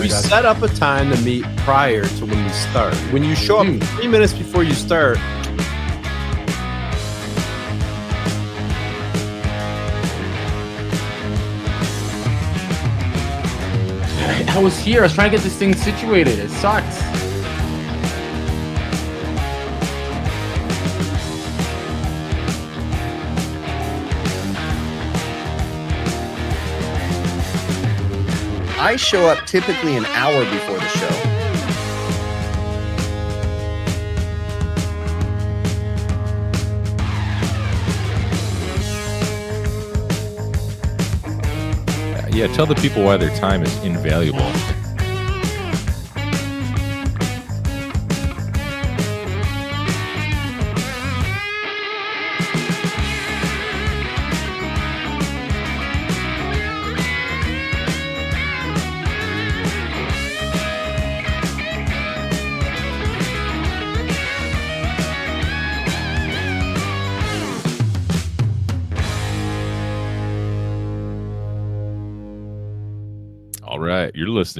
We set up a time to meet prior to when we start. When you show up Hmm. three minutes before you start, I was here. I was trying to get this thing situated. It sucks. I show up typically an hour before the show. Yeah, tell the people why their time is invaluable.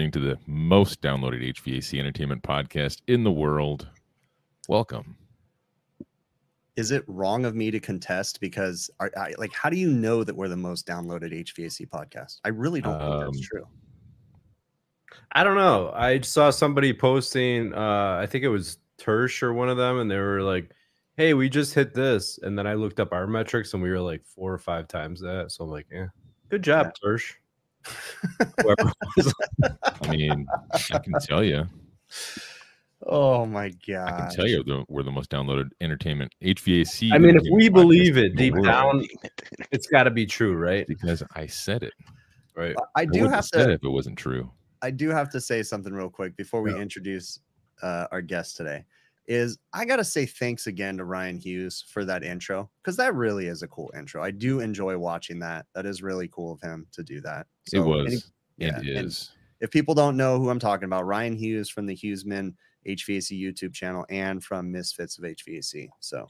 Listening to the most downloaded HVAC entertainment podcast in the world. Welcome. Is it wrong of me to contest because are, I, like how do you know that we're the most downloaded HVAC podcast? I really don't think Um, that's true. I don't know. I saw somebody posting, uh, I think it was Tersh or one of them, and they were like, Hey, we just hit this. And then I looked up our metrics and we were like four or five times that. So I'm like, yeah, good job, Tersh. Whoever was. I mean, I can tell you, Oh my god! I can tell you, the, we're the most downloaded entertainment HVAC. I mean, if we believe it deep world, down, it's got to be true, right? because I said it. Right. I I do wouldn't have said to. it if it wasn't true. I do have to say something real quick before we Yeah. introduce uh, our guest today. Is I got to say thanks again to Ryan Hughes for that intro because that really is a cool intro. I do enjoy watching that. That is really cool of him to do that. it was. any- it yeah, and- is. if people don't know who I'm talking about, Ryan Hughes from the Hughesman HVAC YouTube channel and from Misfits of HVAC. So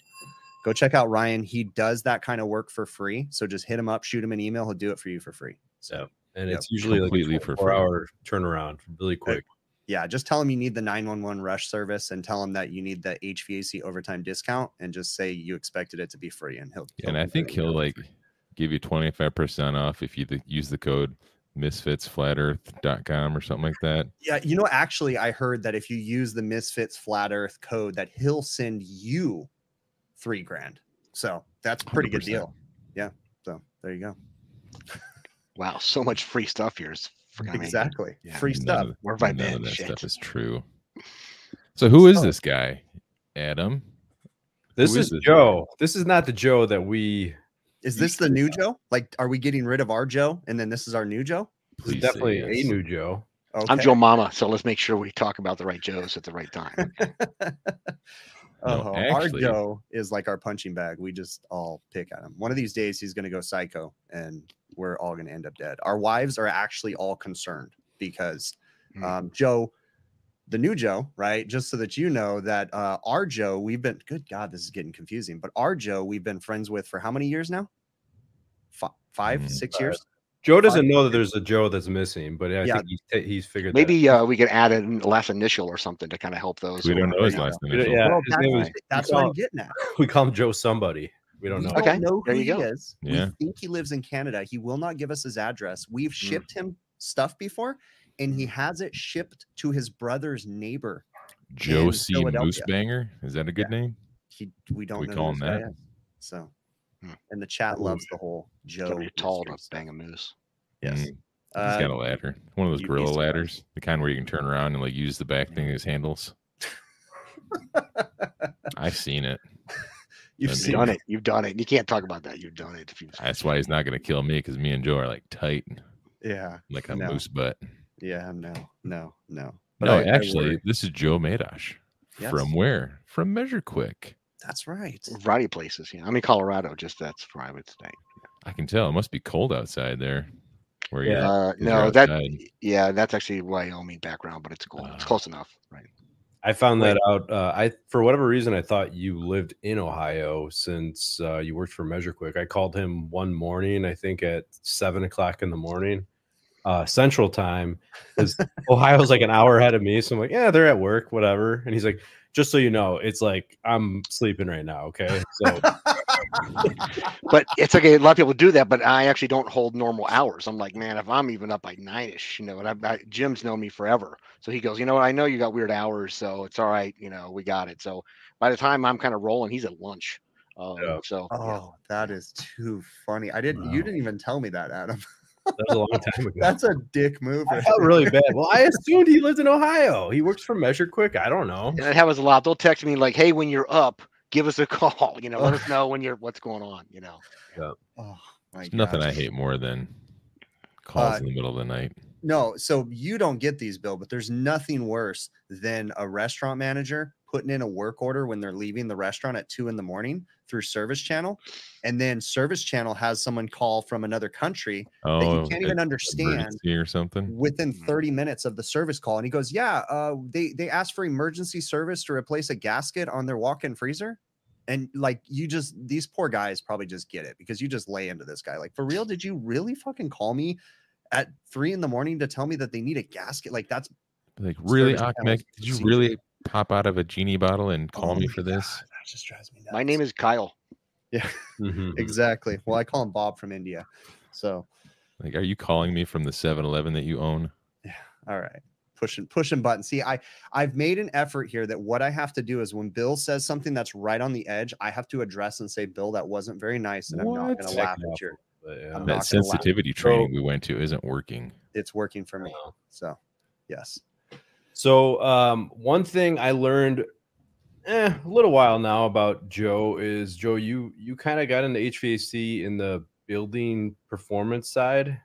go check out Ryan. He does that kind of work for free. So just hit him up, shoot him an email. He'll do it for you for free. So And Yep. it's usually Completely like for a four free. hour turnaround really quick. Yeah, just tell him you need the 911 rush service and tell him that you need the HVAC overtime discount and just say you expected it to be free and he'll, and I think he'll like free. give you 25% off if you th- use the code misfitsflatearth.com or something like that. Yeah, you know, actually, I heard that if you use the Misfits Flat Earth code, that he'll send you three grand. So that's a pretty good 100%. deal. Yeah. So there you go. Wow, so much free stuff here. It's freaking amazing. Exactly. Yeah. Free None stuff. of- Where have I None been? that Shit. stuff is true. So who is So- this guy? Adam? This Who is is this? Joe. This is not the Joe that we Is this the new Joe? Like, are we getting rid of our Joe and then this is our new Joe? Please say definitely yes. a new Joe. Okay. I'm Joe Mama, so let's make sure we talk about the right Joes at the right time. Oh, our actually- Joe is like our punching bag. We just all pick at him. One of these days, he's going to go psycho, and we're all going to end up dead. Our wives are actually all concerned because Hmm. um, Joe, the new Joe, right? Just so that you know that uh, our Joe, we've been. Good God, this is getting confusing. But our Joe, we've been friends with for how many years now? Fi- five, Mm. six Five. years. Joe doesn't know that there's a Joe that's missing, but I Yeah. think he's, he's figured that Maybe uh, we could add a last initial or something to kind of help those. We don't know his last We yeah, Well, his that's, name that's we what I'm call- getting at. we call him Joe somebody. We don't We know. Okay, know there who you he go. is. Yeah. We think he lives in Canada. He will not give us his address. We've Mm. shipped him stuff before, and he has it shipped to his brother's neighbor. Joe C. Moosebanger. Is that a good name? He we don't we know call him this guy that? is. So, Hmm. and the chat loves the whole Joe. Gotta be tall to bang a moose. Yes. Mm. He's Uh, got a ladder. One of those you'd gorilla surprised. ladders. The kind where you can turn around and like use the back thing as handles. I've seen it. you've That'd You've seen done it. You've done it. You can't talk about that. You've done it. If you That's why he's not going to kill me because me and Joe are like tight, Yeah. like a No. moose butt. Yeah. No. No. No. no, I- I actually, worry. this is Joe Medosch. Yes. From where? From Measure Quick. That's right. variety of places. Yeah, I'm in Colorado. Just that's where I would stay. I can tell it must be cold outside there. Where you're Yeah. Uh, you're no, that yeah, that's actually Wyoming background, but it's cool. It's Ah. close enough, right? I found that out. Uh, I for whatever reason I thought you lived in Ohio since uh, you worked for Measure Quick. I called him one morning, I think at seven o'clock in the morning, uh, Central Time, because Ohio's like an hour ahead of me. So I'm like, yeah, they're at work, whatever. And he's like, just so you know, it's like I'm sleeping right now. Okay, so but it's okay. A lot of people do that, but I actually don't hold normal hours. I'm like, man, if I'm even up by nine-ish, you know, and I, I, Jim's known me forever, so he goes, you know what? I know you got weird hours, so it's all right. You know, we got it. So by the time I'm kind of rolling, he's at lunch. Um, Yeah. So yeah. Oh, that is too funny. I didn't. You didn't even tell me that, Adam. That was a long time ago. That's a dick move. I felt there. really bad. Well, I assumed he lived in Ohio. He works for Measure Quick. I don't know. and that happens a lot. They'll text me like, "Hey, when you're up, give us a call. You know, let us know when you're what's going on. You know." Oh my There's nothing. I hate more than calls Uh, in the middle of the night. No, so you don't get these, Bill, but there's nothing worse than a restaurant manager putting in a work order when they're leaving the restaurant at two in the morning through Service Channel, and then Service Channel has someone call from another country Oh, that he can't even understand or something. within Mhm. 30 minutes of the service call, and he goes, "Yeah, uh, they they asked for emergency service to replace a gasket on their walk-in freezer." And like you just these poor guys probably just get it because you just lay into this guy. Like, for real, did you really fucking call me at three in the morning to tell me that they need a gasket? Like that's Like, really, Ahmed? Did you really pop out of a genie bottle and call Oh me my for this? That just drives me nuts. My name is Kyle. yeah, Mhm. exactly. Well, I call him Bob from India. So Like, are you calling me from the 7-Eleven that you own? Yeah. All right pushing pushing button. see i i've made an effort here that what i have to do is when bill says something that's right on the edge i have to address and say bill that wasn't very nice and i'm not What? going to laugh at your yeah. That not gonna lie. sensitivity training we went to isn't working. it's working for me so yes So um, one thing I learned eh, a little while now about Joe is Joe, you you kind of got into HVAC in the building performance side.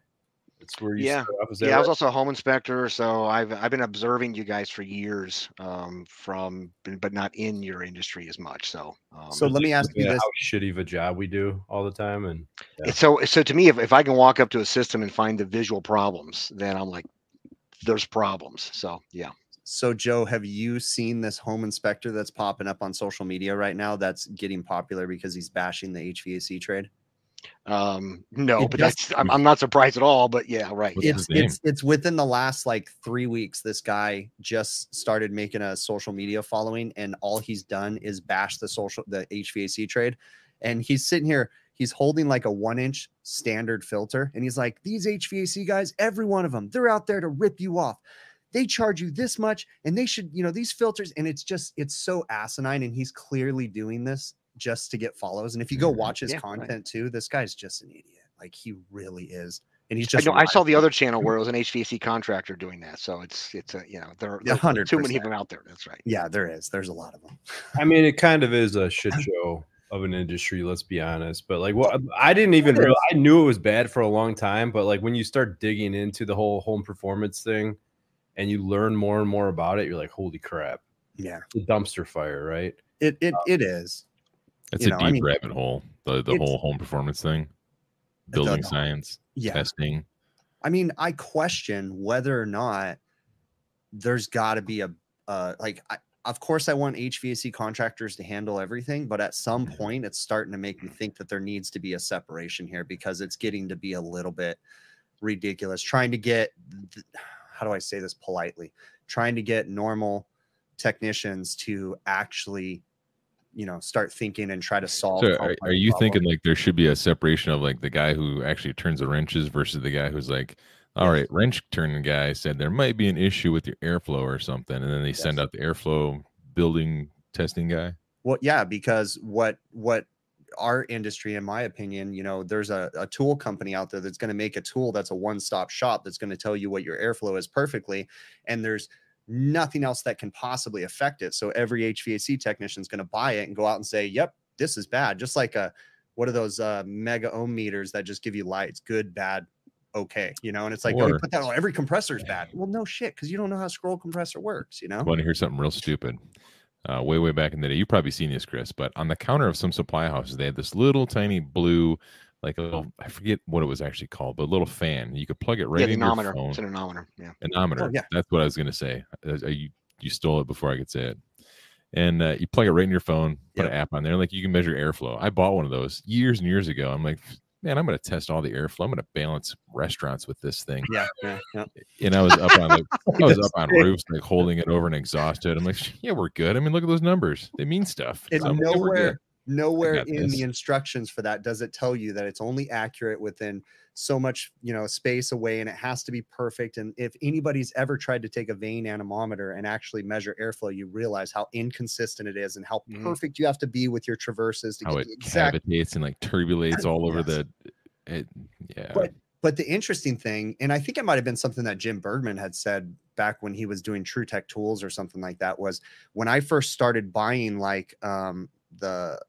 That's where you Yeah. started off. Is that Yeah, I was also a home inspector, so I've I've been observing you guys for years, um, from but not in your industry as much. So, um, So let me ask you this. how shitty of a job we do all the time, and yeah. So so to me, if, if I can walk up to a system and find the visual problems, then I'm like, there's problems. So yeah. So, Joe, have you seen this home inspector that's popping up on social media right now that's getting popular because he's bashing the HVAC trade? Um, no, It but just- that's I'm, I'm not surprised at all. But yeah, right. What's Yeah. his It's it's it's within the last like three weeks. This guy just started making a social media following, and all he's done is bash the social the HVAC trade. And he's sitting here, he's holding like a one inch standard filter, and he's like, These HVAC guys, every one of them, they're out there to rip you off. They charge you this much, and they should, you know, these filters, and it's just it's so asinine. And he's clearly doing this just to get follows. And if you go Mhm. watch his Yeah, right. content too, this guy's just an idiot. Like he really is. And he's I just know. I saw the other channel where it was an HVAC contractor doing that. So it's it's a you know there, Yeah, there are too many 100%. of them out there. That's right. Yeah, there is. There's a lot of them. I mean, it kind of is a shit show of an industry. Let's be honest. But like, what I didn't even It is. real. I knew it was bad for a long time, but like when you start digging into the whole home performance thing, and you learn more and more about it, you're like, holy crap, Yeah, it's a dumpster fire, right? it it, it is. It's you a know, I deep mean, rabbit hole. The the whole home performance thing, the- building science, Yeah, testing. I mean, I question whether or not there's got to be a uh, like. I, of course, I want HVAC contractors to handle everything, but at some mm-hmm. point, it's starting to make me think that there needs to be a separation here because it's getting to be a little bit ridiculous. Trying to get, how do I say this politely? Trying to get normal technicians to actually, you know, start thinking and try to solve. So are, are you thinking like there should be a separation of like the guy who actually turns the wrenches versus the guy who's like, all right, wrench turning guy said there might be an issue with your airflow or something, and then they send out the airflow building testing guy. Well, yeah, because what what our industry, in my opinion, you know, there's a, a tool company out there that's going to make a tool that's a one-stop shop that's going to tell you what your airflow is perfectly, and there's nothing else that can possibly affect it. So every HVAC technician is going to buy it and go out and say, "Yep, this is bad." Just like a what are those uh, mega ohm meters that just give you lights, good, bad, okay, you know? And it's like, oh, you put that on every compressor is bad. Well, no shit, because you don't know how a scroll compressor works, you know? Want to hear something real stupid? Uh, way way back in the day, you've probably seen this, Chris. But on the counter of some supply houses, they had this little tiny blue, like a little, I forget what it was actually called, but a little fan. You could plug it right yeah, the in your phone. It's an anemometer. Yeah. Anemoter. Oh, yeah. That's what I was gonna say. Uh, you you stole it before I could say it. And uh, you plug it right in your phone, put Yep. an app on there, like you can measure airflow. I bought one of those years and years ago. I'm like, man, I'm going to test all the airflow. I'm going to balance restaurants with this thing. Yeah, yeah, yeah. And I was up on like I was up on roofs, like holding it over and exhausted. I'm like, yeah, we're good. I mean, look at those numbers; they mean stuff. And So I'm like, "Yeah, we're good." nowhere, nowhere in this. the instructions for that does it tell you that it's only accurate within so much, you know, space away, and it has to be perfect. And if anybody's ever tried to take a vane anemometer and actually measure airflow, you realize how inconsistent it is and how Mhm. perfect you have to be with your traverses to how get it the exact cavitates and like turbulates all over Yes. the. It, yeah, But but the interesting thing, and I think it might have been something that Jim Bergman had said back when he was doing TruTech Tools or something like that, was when I first started buying like um, the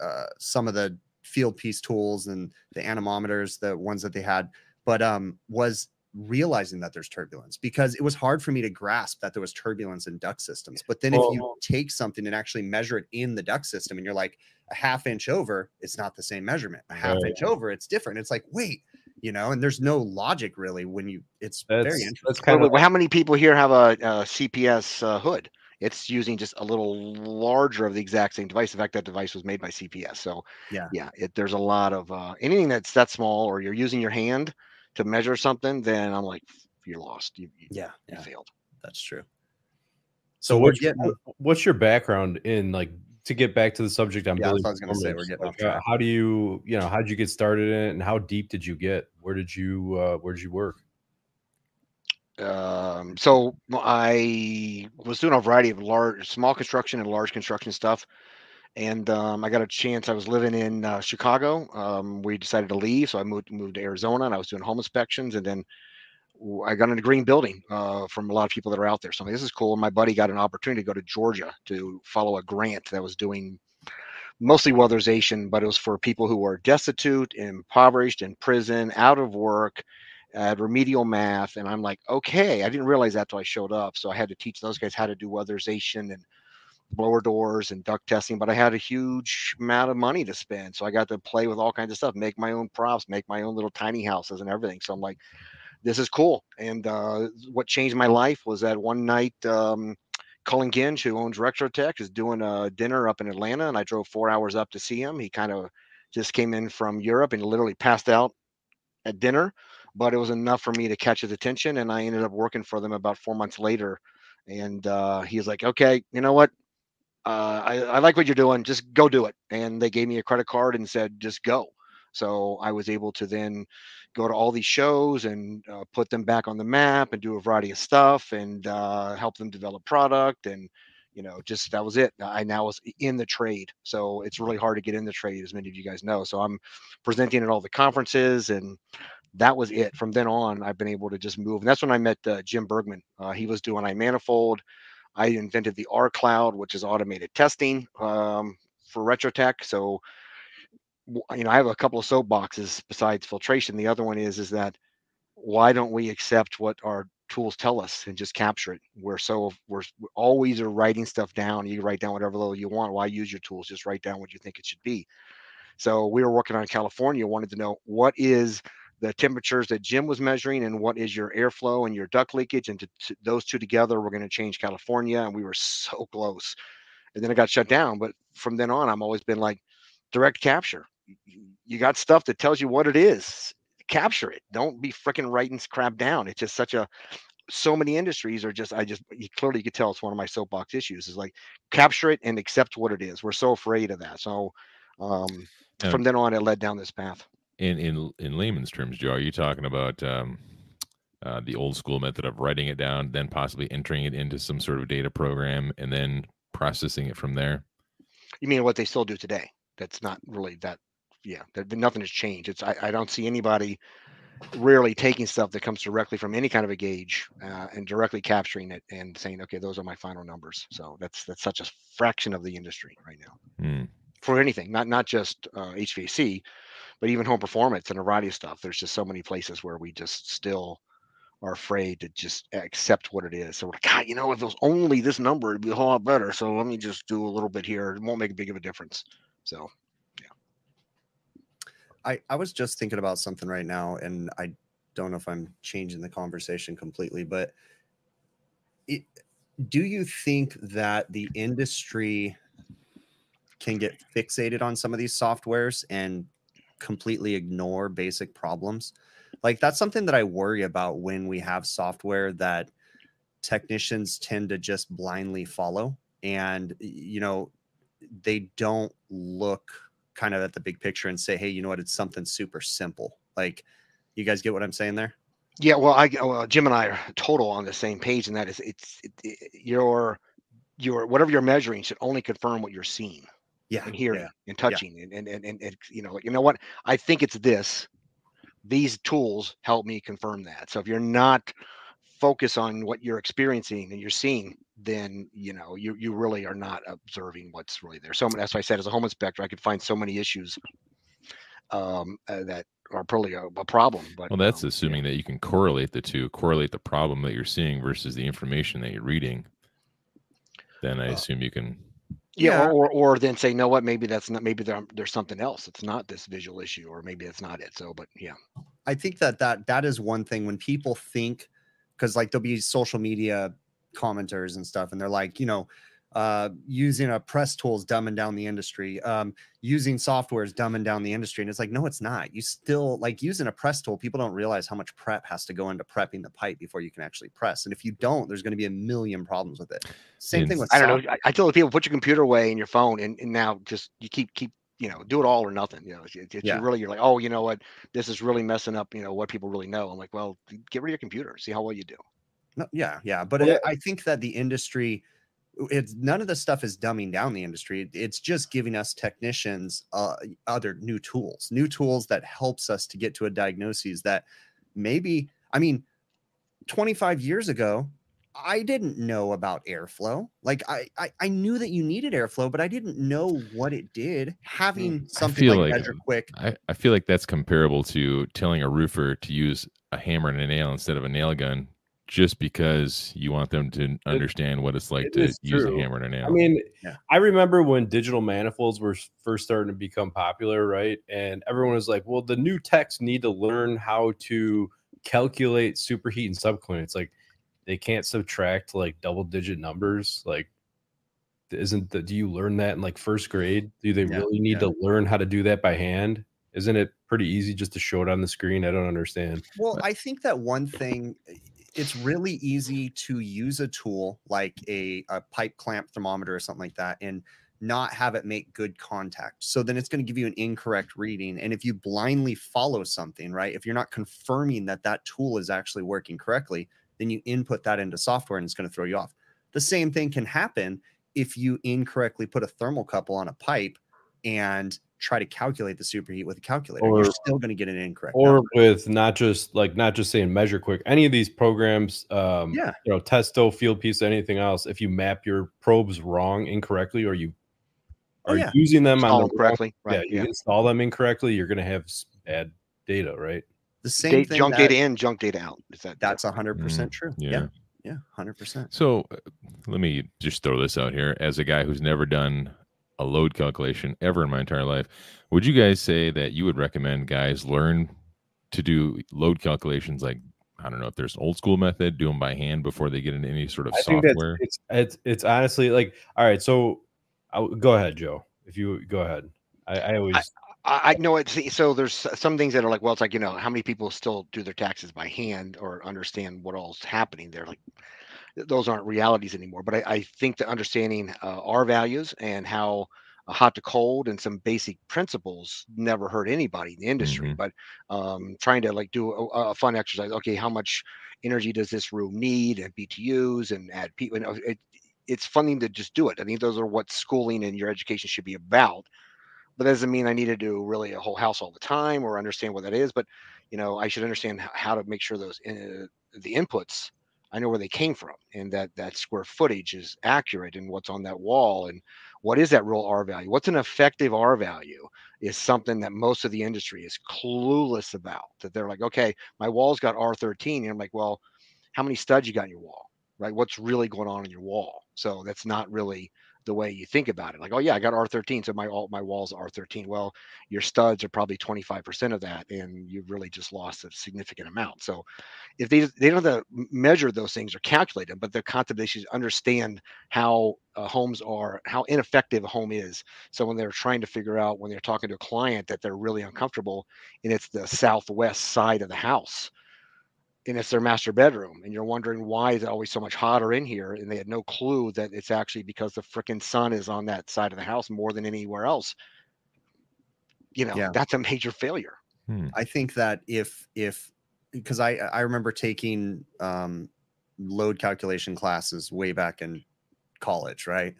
uh, some of the Fieldpiece tools and the anemometers, the ones that they had, but um, was realizing that there's turbulence because it was hard for me to grasp that there was turbulence in duct systems. But then if you take something and actually measure it in the duct system and you're like a half inch over, it's not the same measurement. A half Right. inch over, it's different. It's like, wait, you know, and there's no logic really when you it's That's very that's interesting. kind Wait, of wait, how many people here have a, a CPS uh, hood? It's using just a little larger of the exact same device. In fact, that device was made by CPS. So Yeah. yeah, it, there's a lot of uh, anything that's that small, or you're using your hand to measure something. Then I'm like, you're lost. You, you, Yeah, you yeah, failed. that's true. So we're what's, getting- what's your background in like to get back to the subject on Yeah, that's building what I was gonna say, we're getting off like, uh, track. how do you you know how did you get started in it and how deep did you get where did you uh where did you work Um, so I was doing a variety of large, small construction and large construction stuff. And um, I got a chance. I was living in uh, Chicago. Um, we decided to leave, so I moved moved to Arizona, and I was doing home inspections. And then I got into green building uh, from a lot of people that are out there. So like, this is cool. And my buddy got an opportunity to go to Georgia to follow a grant that was doing mostly weatherization, but it was for people who were destitute, impoverished, in prison, out of work, at remedial math. And I'm like, okay, I didn't realize that till I showed up. So I had to teach those guys how to do weatherization and blower doors and duct testing, but I had a huge amount of money to spend. So I got to play with all kinds of stuff, make my own props, make my own little tiny houses and everything. So I'm like, this is cool. And uh, what changed my life was that one night, um, Colin Genge, who owns Retrotec, is doing a dinner up in Atlanta, and I drove four hours up to see him. He kind of just came in from Europe and literally passed out at dinner, but it was enough for me to catch his attention, and I ended up working for them about four months later. And uh, he was like, "Okay, you know what? Uh, I, I like what you're doing. Just go do it." And they gave me a credit card and said, "Just go." So I was able to then go to all these shows and uh, put them back on the map and do a variety of stuff and uh, help them develop product and you know just that was it i now was in the trade so it's really hard to get in the trade as many of you guys know so i'm presenting at all the conferences and that was it from then on i've been able to just move and that's when i met uh, jim bergman uh, he was doing iManifold. i invented the r cloud which is automated testing um, for Retrotec so you know, I have a couple of soapboxes besides filtration. The other one is is that why don't we accept what our tools tell us and just capture it? We're so we're, we always are writing stuff down. You write down whatever level you want. Why use your tools? Just write down what you think it should be. So we were working on California. Wanted to know what is the temperatures that Jim was measuring and what is your airflow and your duct leakage, and to, to those two together, we're going to change California. And we were so close. And then it got shut down. But from then on, I'm always been like direct capture you got stuff that tells you what it is capture it don't be freaking writing crap down it's just such a so many industries are just i just you clearly you could tell it's one of my soapbox issues is like capture it and accept what it is we're so afraid of that so um Yeah. from then on it led down this path in in in layman's terms, Joe, are you talking about um, uh, the old school method of writing it down, then possibly entering it into some sort of data program, and then processing it from there? you mean what they still do today that's not really that yeah there, nothing has changed it's I, I don't see anybody rarely taking stuff that comes directly from any kind of a gauge uh, and directly capturing it and saying okay those are my final numbers so that's that's such a fraction of the industry right now Hmm. for anything not not just uh, hvac but even home performance and a variety of stuff there's just so many places where we just still are afraid to just accept what it is. So we're like god you know if it was only this number it'd be a whole lot better. So let me just do a little bit here. It won't make a big of a difference. So yeah. I, I was just thinking about something right now, and I don't know if I'm changing the conversation completely, but it, do you think that the industry can get fixated on some of these softwares and completely ignore basic problems? Like that's something that I worry about when we have software that technicians tend to just blindly follow and you know they don't look kind of at the big picture and say hey you know what? It's something super simple. Like you guys get what i'm saying there? Yeah, well, I well, Jim and I are total on the same page, and that is it's it, it- your your whatever you're measuring should only confirm what you're seeing yeah and hearing yeah. and touching and, and and and and you know like, you know what I think it's this. These tools help me confirm that. So if you're not focus on what you're experiencing and you're seeing, then you know you you really are not observing what's really there. So that's why I said as a home inspector, I could find so many issues um, uh, that are probably a, a problem. But Well, that's um, assuming that you can correlate the two, correlate the problem that you're seeing versus the information that you're reading. Then I Uh, assume you can. Yeah, Yeah. or, or or then say, no, what? Maybe that's not. Maybe there, there's something else. It's not this visual issue, or maybe it's not it. So, but yeah, I think that that that is one thing when people think because like there'll be social media commenters and stuff, and they're like, you know, uh, using a press tool is dumbing down the industry. Um, using software is dumbing down the industry, and it's like, no, it's not. You still like using a press tool. People don't realize how much prep has to go into prepping the pipe before you can actually press, and if you don't, there's going to be a million problems with it. Same thing with I don't know. I, I tell the people, put your computer away and your phone, and, and now just you keep keep you know do it all or nothing. You know, it's, it's Yeah. you really you're like, oh, you know what, this is really messing up. You know what people really know. I'm like, well, get rid of your computer, see how well you do. No, yeah, yeah, but Well, I I think that the industry, it's none of the stuff is dumbing down the industry. It's just giving us technicians uh, other new tools, new tools that helps us to get to a diagnosis that maybe. I mean, 25 years ago, I didn't know about airflow. Like I, I, I knew that you needed airflow, but I didn't know what it did. Having something like, like- Measure Quick, I, I feel like that's comparable to telling a roofer to use a hammer and a nail instead of a nail gun just because you want them to understand what it's like it to use true. a hammer and a nail. I mean, Yeah. I remember when digital manifolds were first starting to become popular, right? And everyone was like, well, the new techs need to learn how to calculate superheat and subcooling. It's like they can't subtract like double digit numbers. Like, isn't the, do you learn that in like first grade? Do they Yeah, really need yeah. to learn how to do that by hand? Isn't it pretty easy just to show it on the screen? I don't understand. Well, I think that one thing, i- it's really easy to use a tool like a, a pipe clamp thermometer or something like that and not have it make good contact. So then it's going to give you an incorrect reading. And if you blindly follow something, right, if you're not confirming that that tool is actually working correctly, then you input that into software and it's going to throw you off. The same thing can happen if you incorrectly put a thermocouple on a pipe and try to calculate the superheat with a calculator. Or- you're still going to get an incorrect. or number. with not just like not just saying measure quick any of these programs um Yeah. you know testo Fieldpiece anything else if you map your probes wrong incorrectly or you Oh, are yeah. using them Install on the them wrong- correctly, yeah, right? you Yeah, install them incorrectly you're going to have bad data right the same Date, thing junk that- data in, junk data out. Is that That's a hundred percent true. yeah. Yeah. Yeah. Hundred percent. So uh, let me just throw this out here as a guy who's never done a load calculation ever in my entire life. Would you guys say that you would recommend guys learn to do load calculations like I don't know if there's an old school method, do them by hand before they get into any sort of i think software? it's it's it's honestly like all right so I'll, go ahead joe if you go ahead i, I always I, I know it's so there's some things that are like, well, it's like, you know, how many people still do their taxes by hand or understand what all's happening there? Like, th- those aren't realities anymore. But I, I think that understanding uh, our values and how uh, hot to cold and some basic principles never hurt anybody in the industry. Mhm. But um, trying to like do a, a fun exercise. Okay, how much energy does this room need and BTUs and add people? You know, it, it's fun to just do it. I think those are what schooling and your education should be about but that doesn't mean I need to do really a whole house all the time or understand what that is. But you know, I should understand how to make sure those uh, the inputs I know where they came from and that that square footage is accurate and what's on that wall and what is that real R value? What's an effective R value is something that most of the industry is clueless about. That they're like, okay, my wall's got R13, and I'm like, well, how many studs you got in your wall? Right? What's really going on in your wall? So that's not really the way you think about it. Like, oh yeah, I got R13, so my all my walls are R13. Well, your studs are probably 25% of that, and you've really just lost a significant amount. So if they they don't have to measure those things or calculate them, but the concept they should understand how uh, homes are, how ineffective a home is. So when they're trying to figure out when they're talking to a client that they're really uncomfortable, and it's the southwest side of the house and it's their master bedroom and you're wondering why is it always so much hotter in here and they had no clue that it's actually because the freaking sun is on that side of the house more than anywhere else you know Yeah. that's a major failure Hmm. I think that if if because I I remember taking um, load calculation classes way back in college, right?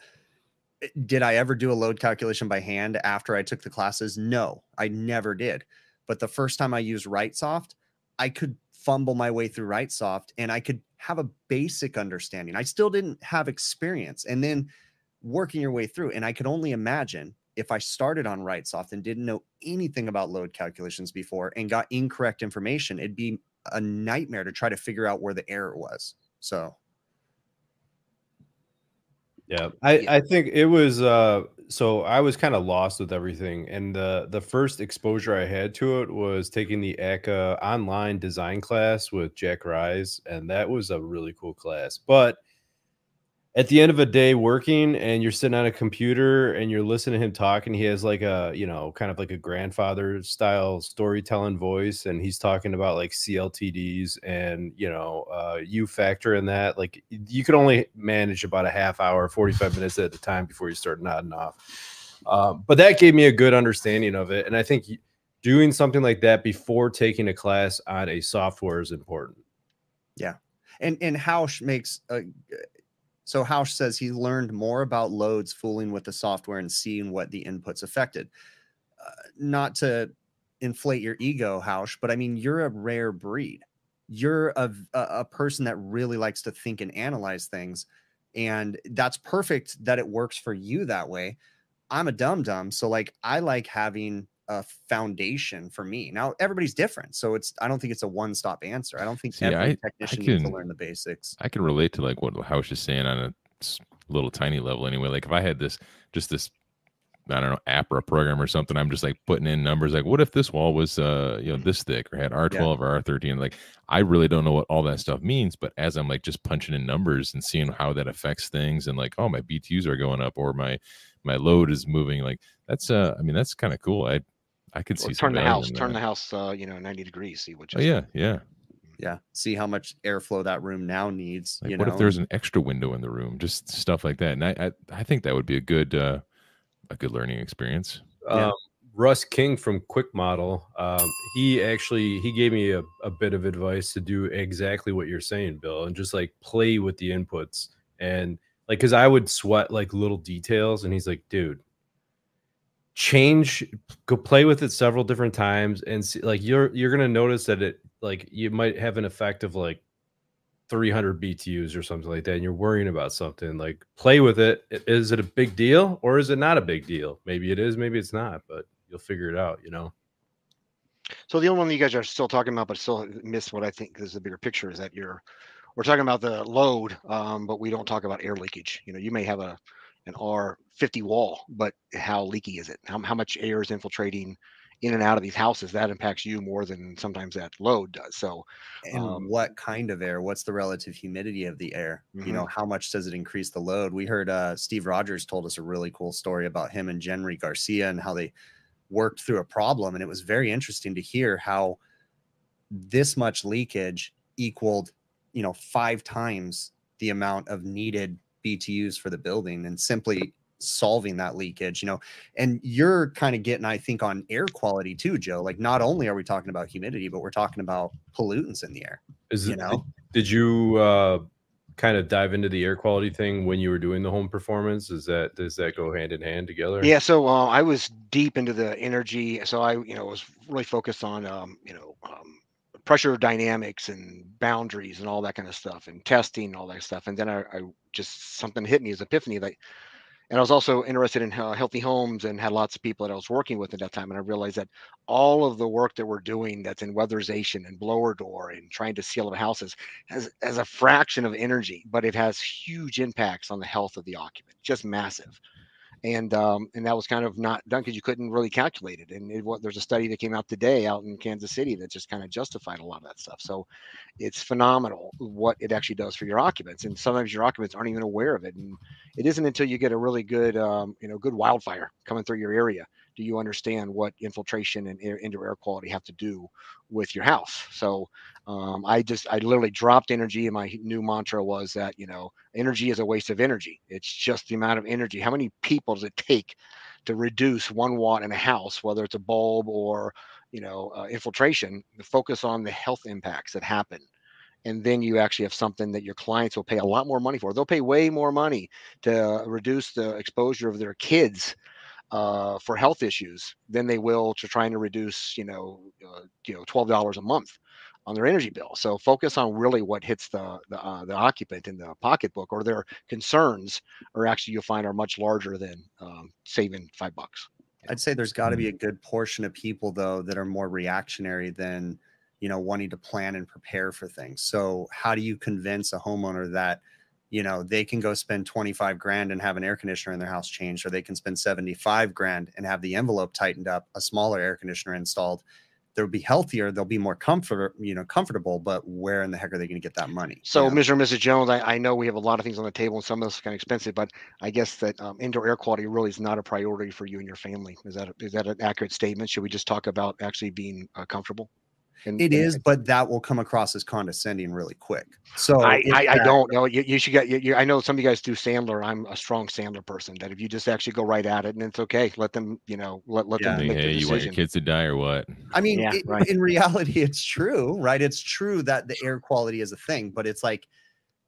Did I ever do a load calculation by hand after I took the classes? No, I never did. But the first time I used Wrightsoft, I could fumble my way through Wrightsoft and I could have a basic understanding. I still didn't have experience. And then working your way through, and I could only imagine if I started on Wrightsoft and didn't know anything about load calculations before and got incorrect information, it'd be a nightmare to try to figure out where the error was. So Yeah, I, I think it was uh so I was kind of lost with everything and the the first exposure I had to it was taking the ACCA online design class with Jack Rise and that was a really cool class. But at the end of a day working and you're sitting on a computer and you're listening to him talk and he has like a you know kind of like a grandfather style storytelling voice and he's talking about like cltds and you know uh you factor in that like you could only manage about a half hour 45 minutes at a time before you start nodding off. Um, but that gave me a good understanding of it and i think doing something like that before taking a class on a software is important. Yeah. And and Hausch makes a so Hausch says he learned more about loads fooling with the software and seeing what the inputs affected. Uh, not to inflate your ego, Hausch, but I mean you're a rare breed. You're a, a a person that really likes to think and analyze things, and that's perfect that it works for you that way. I'm a dumb dumb. so like I like having a foundation for me. Now everybody's different, so it's I don't think it's a one stop answer. I don't think See, every I- I technician needs to can- learn the basics. I can relate to like what House is saying on a little tiny level anyway. Like if I had this just this I don't know app or a program or something, I'm just like putting in numbers like what if this wall was uh you know this thick or had R12 or R13 like I really don't know what all that stuff means, but as I'm like just punching in numbers and seeing how that affects things and like oh my BTUs are going up or my my load is moving like that's uh I mean that's kind of cool. I I could Or see turn the house turn the house uh you know 90 degrees see what you Oh yeah, yeah. Yeah. See how much airflow that room now needs. Like, you what know, if there's an extra window in the room? Just stuff like that. And I, I, I think that would be a good, uh, a good learning experience. Yeah. um, Russ King from Kwik Model, um, he actually he gave me a, a bit of advice to do exactly what you're saying, Bill, and just like play with the inputs and like because I would sweat like little details, and he's like, dude, change, go play with it several different times, and see, like you're you're gonna notice that it like you might have an effect of like 300 BTUs or something like that, and you're worrying about something, like play with it is it a big deal or is it not a big deal? Maybe it is, maybe it's not, but you'll figure it out, you know? So the only one that you guys are still talking about, but still miss what I think is the bigger picture is that you're we're talking about the load, um, but we don't talk about air leakage. You know, you may have a an R50 wall, but how leaky is it? How, how much air is infiltrating in and out of these houses? That impacts you more than sometimes that load does. So and um, what kind of air? What's the relative humidity of the air? You know, how much does it increase the load? We heard uh, Steve Rogers told us a really cool story about him and Jenry Garcia and how they worked through a problem. And it was very interesting to hear how this much leakage equaled, you know, five times the amount of needed BTUs for the building and simply solving that leakage, you know. And you're kind of getting, I think, on air quality too, Joe. Like, not only are we talking about humidity, but we're talking about pollutants in the air. Is You it, know? did you uh kind of dive into the air quality thing when you were doing the home performance? Is that does that go hand in hand together? Yeah, so uh, I was deep into the energy. So I, you know, was really focused on, um, you know, um, pressure dynamics and boundaries and all that kind of stuff, and testing and all that stuff. And then I, I just something hit me as epiphany, like and I was also interested in uh, healthy homes and had lots of people that I was working with at that time. And I realized that all of the work that we're doing that's in weatherization and blower door and trying to seal up houses has, has a fraction of energy, but it has huge impacts on the health of the occupant, just massive and um, and that was kind of not done because you couldn't really calculate it. And it, there's a study that came out today out in Kansas City that just kind of justified a lot of that stuff. So it's phenomenal what it actually does for your occupants, and sometimes your occupants aren't even aware of it. And it isn't until you get a really good um, you know good wildfire coming through your area do you understand what infiltration and air, indoor air quality have to do with your house so um, i just i literally dropped energy and my new mantra was that you know energy is a waste of energy. It's just the amount of energy. How many people does it take to reduce one watt in a house whether it's a bulb or you know uh, infiltration focus on the health impacts that happen? And then you actually have something that your clients will pay a lot more money for. They'll pay way more money to reduce the exposure of their kids uh, for health issues than they will to trying to reduce, you know, uh, you know, twelve dollars a month on their energy bill. So focus on really what hits the the, uh, the occupant in the pocketbook, or their concerns, or actually you'll find are much larger than um, saving five bucks. I'd say there's got to be a good portion of people though that are more reactionary than you know wanting to plan and prepare for things. So how do you convince a homeowner that you know they can go spend 25 grand and have an air conditioner in their house changed or they can spend 75 grand and have the envelope tightened up a smaller air conditioner installed. They'll be healthier they'll be more comfort you know comfortable but where in the heck are they going to get that money so you know? mr and mrs jones I, I, know we have a lot of things on the table and some of this is kind of expensive but i guess that um, indoor air quality really is not a priority for you and your family. Is that a, is that an accurate statement? Should we just talk about actually being uh, comfortable and, it and, is, but that will come across as condescending really quick. So I, I, I, don't know. You, you should get. You, you, I know some of you guys do Sandler. I'm a strong Sandler person. That if you just actually go right at it, and it's okay. Let them, you know, let let yeah. them make hey, the you want your kids to die or what? I mean, yeah, it, right. in reality, it's true, right? It's true that the air quality is a thing, but it's like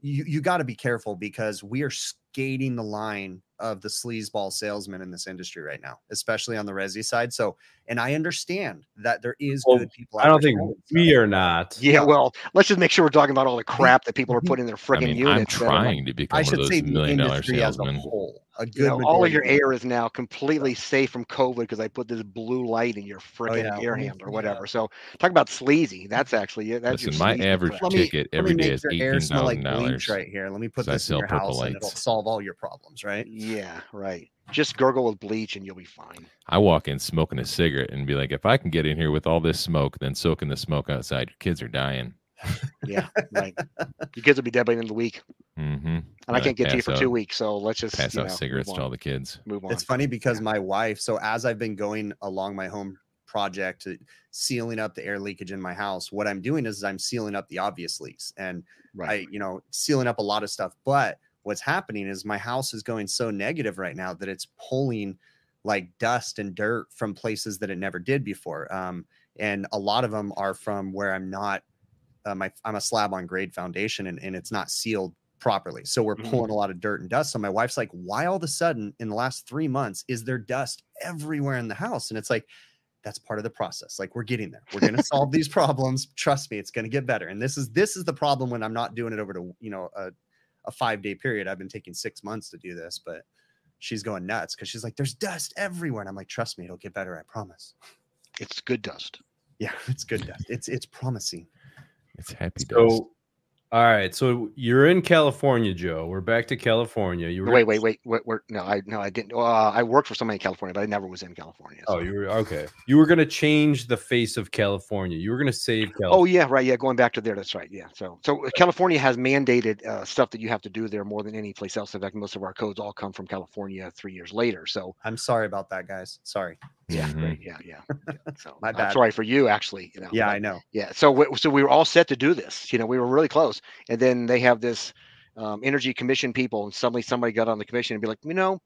you you got to be careful because we are skating the line of the sleazeball salesman in this industry right now, especially on the resi side. So, and I understand that there is well, good people. I don't think we are not. Yeah, well, let's just make sure we're talking about all the crap that people are putting in their freaking I mean, units. I'm trying to become I should one of those say million dollar salesmen. Whole, a good you know, all of your air is now completely safe from COVID because I put this blue light in your freaking oh, yeah. air handler or whatever. Yeah. So talk about sleazy. That's actually that's Listen, my average crap. ticket me, every day is eighteen thousand dollars. Right here, let me put this in your house lights. and it'll solve all your problems. Right? Yeah, right. Just gurgle with bleach and you'll be fine. I walk in smoking a cigarette and be like, if I can get in here with all this smoke, then soaking the smoke outside, your kids are dying. yeah, right. Your kids will be dead by the end of the week. Mm-hmm. And I can't get to you for out, two weeks, so let's just pass out know, cigarettes to all the kids. Move on. It's funny because yeah. my wife. So as I've been going along my home project to sealing up the air leakage in my house, what I'm doing is I'm sealing up the obvious leaks, and right. I, you know, sealing up a lot of stuff. But what's happening is my house is going so negative right now that it's pulling like dust and dirt from places that it never did before. Um, and a lot of them are from where I'm not. Uh, my I'm a slab on grade foundation, and, and it's not sealed properly. So we're mm-hmm. pulling a lot of dirt and dust. So my wife's like, why all of a sudden in the last three months is there dust everywhere in the house? And it's like, that's part of the process. Like we're getting there. We're going to solve these problems. Trust me, it's going to get better. And this is this is the problem when I'm not doing it over to you know a a five day period. I've been taking six months to do this, but she's going nuts because she's like, there's dust everywhere. And I'm like, trust me, it'll get better. I promise. It's good dust. Yeah, it's good dust. It's it's promising. It's happy so, dust. All right, so you're in California, Joe. We're back to California. You were wait, wait, wait, wait, wait. No, I no, I didn't. Uh, I worked for somebody in California, but I never was in California. So. Oh, you were okay. You were gonna change the face of California. You were gonna save California. Oh yeah, right. Yeah, going back to there. That's right. Yeah. So so California has mandated uh, stuff that you have to do there more than any place else. In fact, most of our codes all come from California three years later. So I'm sorry about that, guys. Sorry. Yeah, mm-hmm. right. Yeah, yeah. yeah. So my bad. I'm sorry for you, actually. You know. Yeah, but, I know. Yeah. So we, so we were all set to do this. You know, we were really close, and then they have this um, energy commission people, and suddenly somebody got on the commission and be like, you know,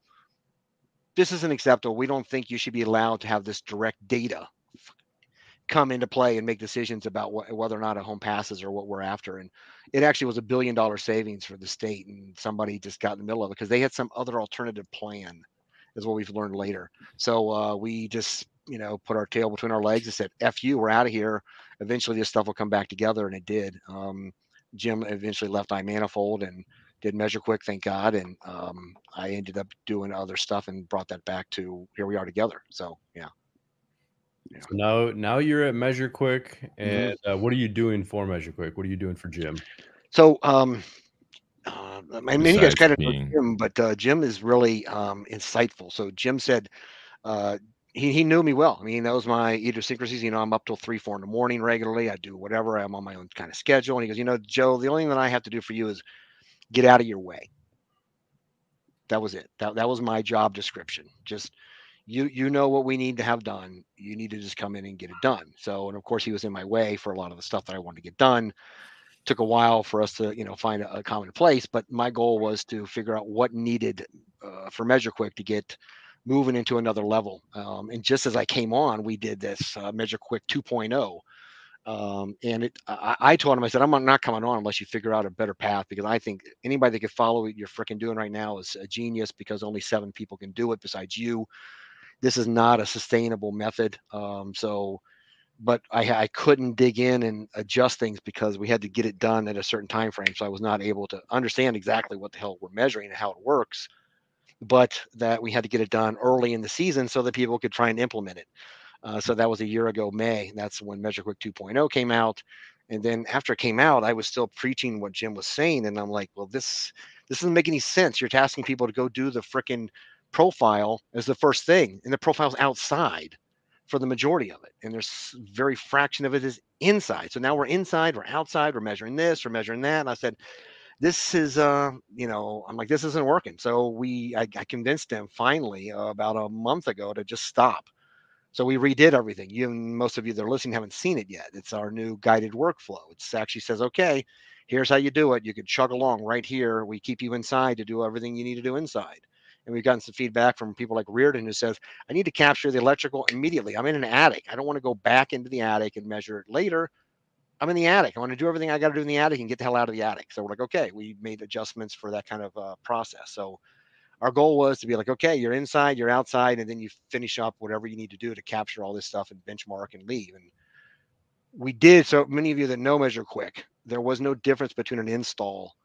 this isn't acceptable. We don't think you should be allowed to have this direct data come into play and make decisions about what, whether or not a home passes or what we're after. And it actually was a billion dollar savings for the state, and somebody just got in the middle of it because they had some other alternative plan, is what we've learned later. So uh, we just you know put our tail between our legs and said, "F you, we're out of here." Eventually, this stuff will come back together, and it did. Um, Jim eventually left iManifold and did measure quick, thank God, and um, I ended up doing other stuff and brought that back to here we are together. So yeah. So now, now you're at Measure Quick, Mm-hmm. and uh, what are you doing for Measure Quick? What are you doing for Jim? So, um, uh, I mean, you guys kind of know being- Jim, but uh, Jim is really um, insightful. So Jim said uh, he he knew me well. I mean, he knows my idiosyncrasies. You know, I'm up till three, four in the morning regularly. I do whatever. I'm on my own kind of schedule. And he goes, you know, Joe, the only thing that I have to do for you is get out of your way. That was it. That that was my job description. Just you you know what we need to have done. You need to just come in and get it done. So, and of course, he was in my way for a lot of the stuff that I wanted to get done took a while for us to you know find a, a common place but my goal was to figure out what needed uh, for measure quick to get moving into another level. Um, and just as i came on we did this uh, measure quick 2.0 um, and it I, I told him i said i'm not coming on unless you figure out a better path because i think anybody that could follow what you're freaking doing right now is a genius because only seven people can do it besides you. This is not a sustainable method. Um, so but I, I couldn't dig in and adjust things because we had to get it done at a certain time frame. So I was not able to understand exactly what the hell we're measuring and how it works, but that we had to get it done early in the season so that people could try and implement it. Uh, so that was a year ago, May. That's when Measure Quick 2.0 came out. And then after it came out, I was still preaching what Jim was saying, and I'm like, well, this this doesn't make any sense. You're asking people to go do the freaking profile as the first thing, and the profile's outside for the majority of it. And there's very fraction of it is inside. So now we're inside, we're outside, we're measuring this, we're measuring that. And I said, this is, uh, you know, I'm like, this isn't working. So we, I, I convinced them finally uh, about a month ago to just stop. So we redid everything. You, and most of you that are listening haven't seen it yet. It's our new guided workflow. It actually says, okay, here's how you do it. You can chug along right here. We keep you inside to do everything you need to do inside. And we've gotten some feedback from people like Reardon who says, I need to capture the electrical immediately. I'm in an attic. I don't want to go back into the attic and measure it later. I'm in the attic. I want to do everything I got to do in the attic and get the hell out of the attic. So we're like, okay, we made adjustments for that kind of uh, process. So our goal was to be like, okay, you're inside, you're outside, and then you finish up whatever you need to do to capture all this stuff and benchmark and leave. And we did. So many of you that know Measure Quick, there was no difference between an install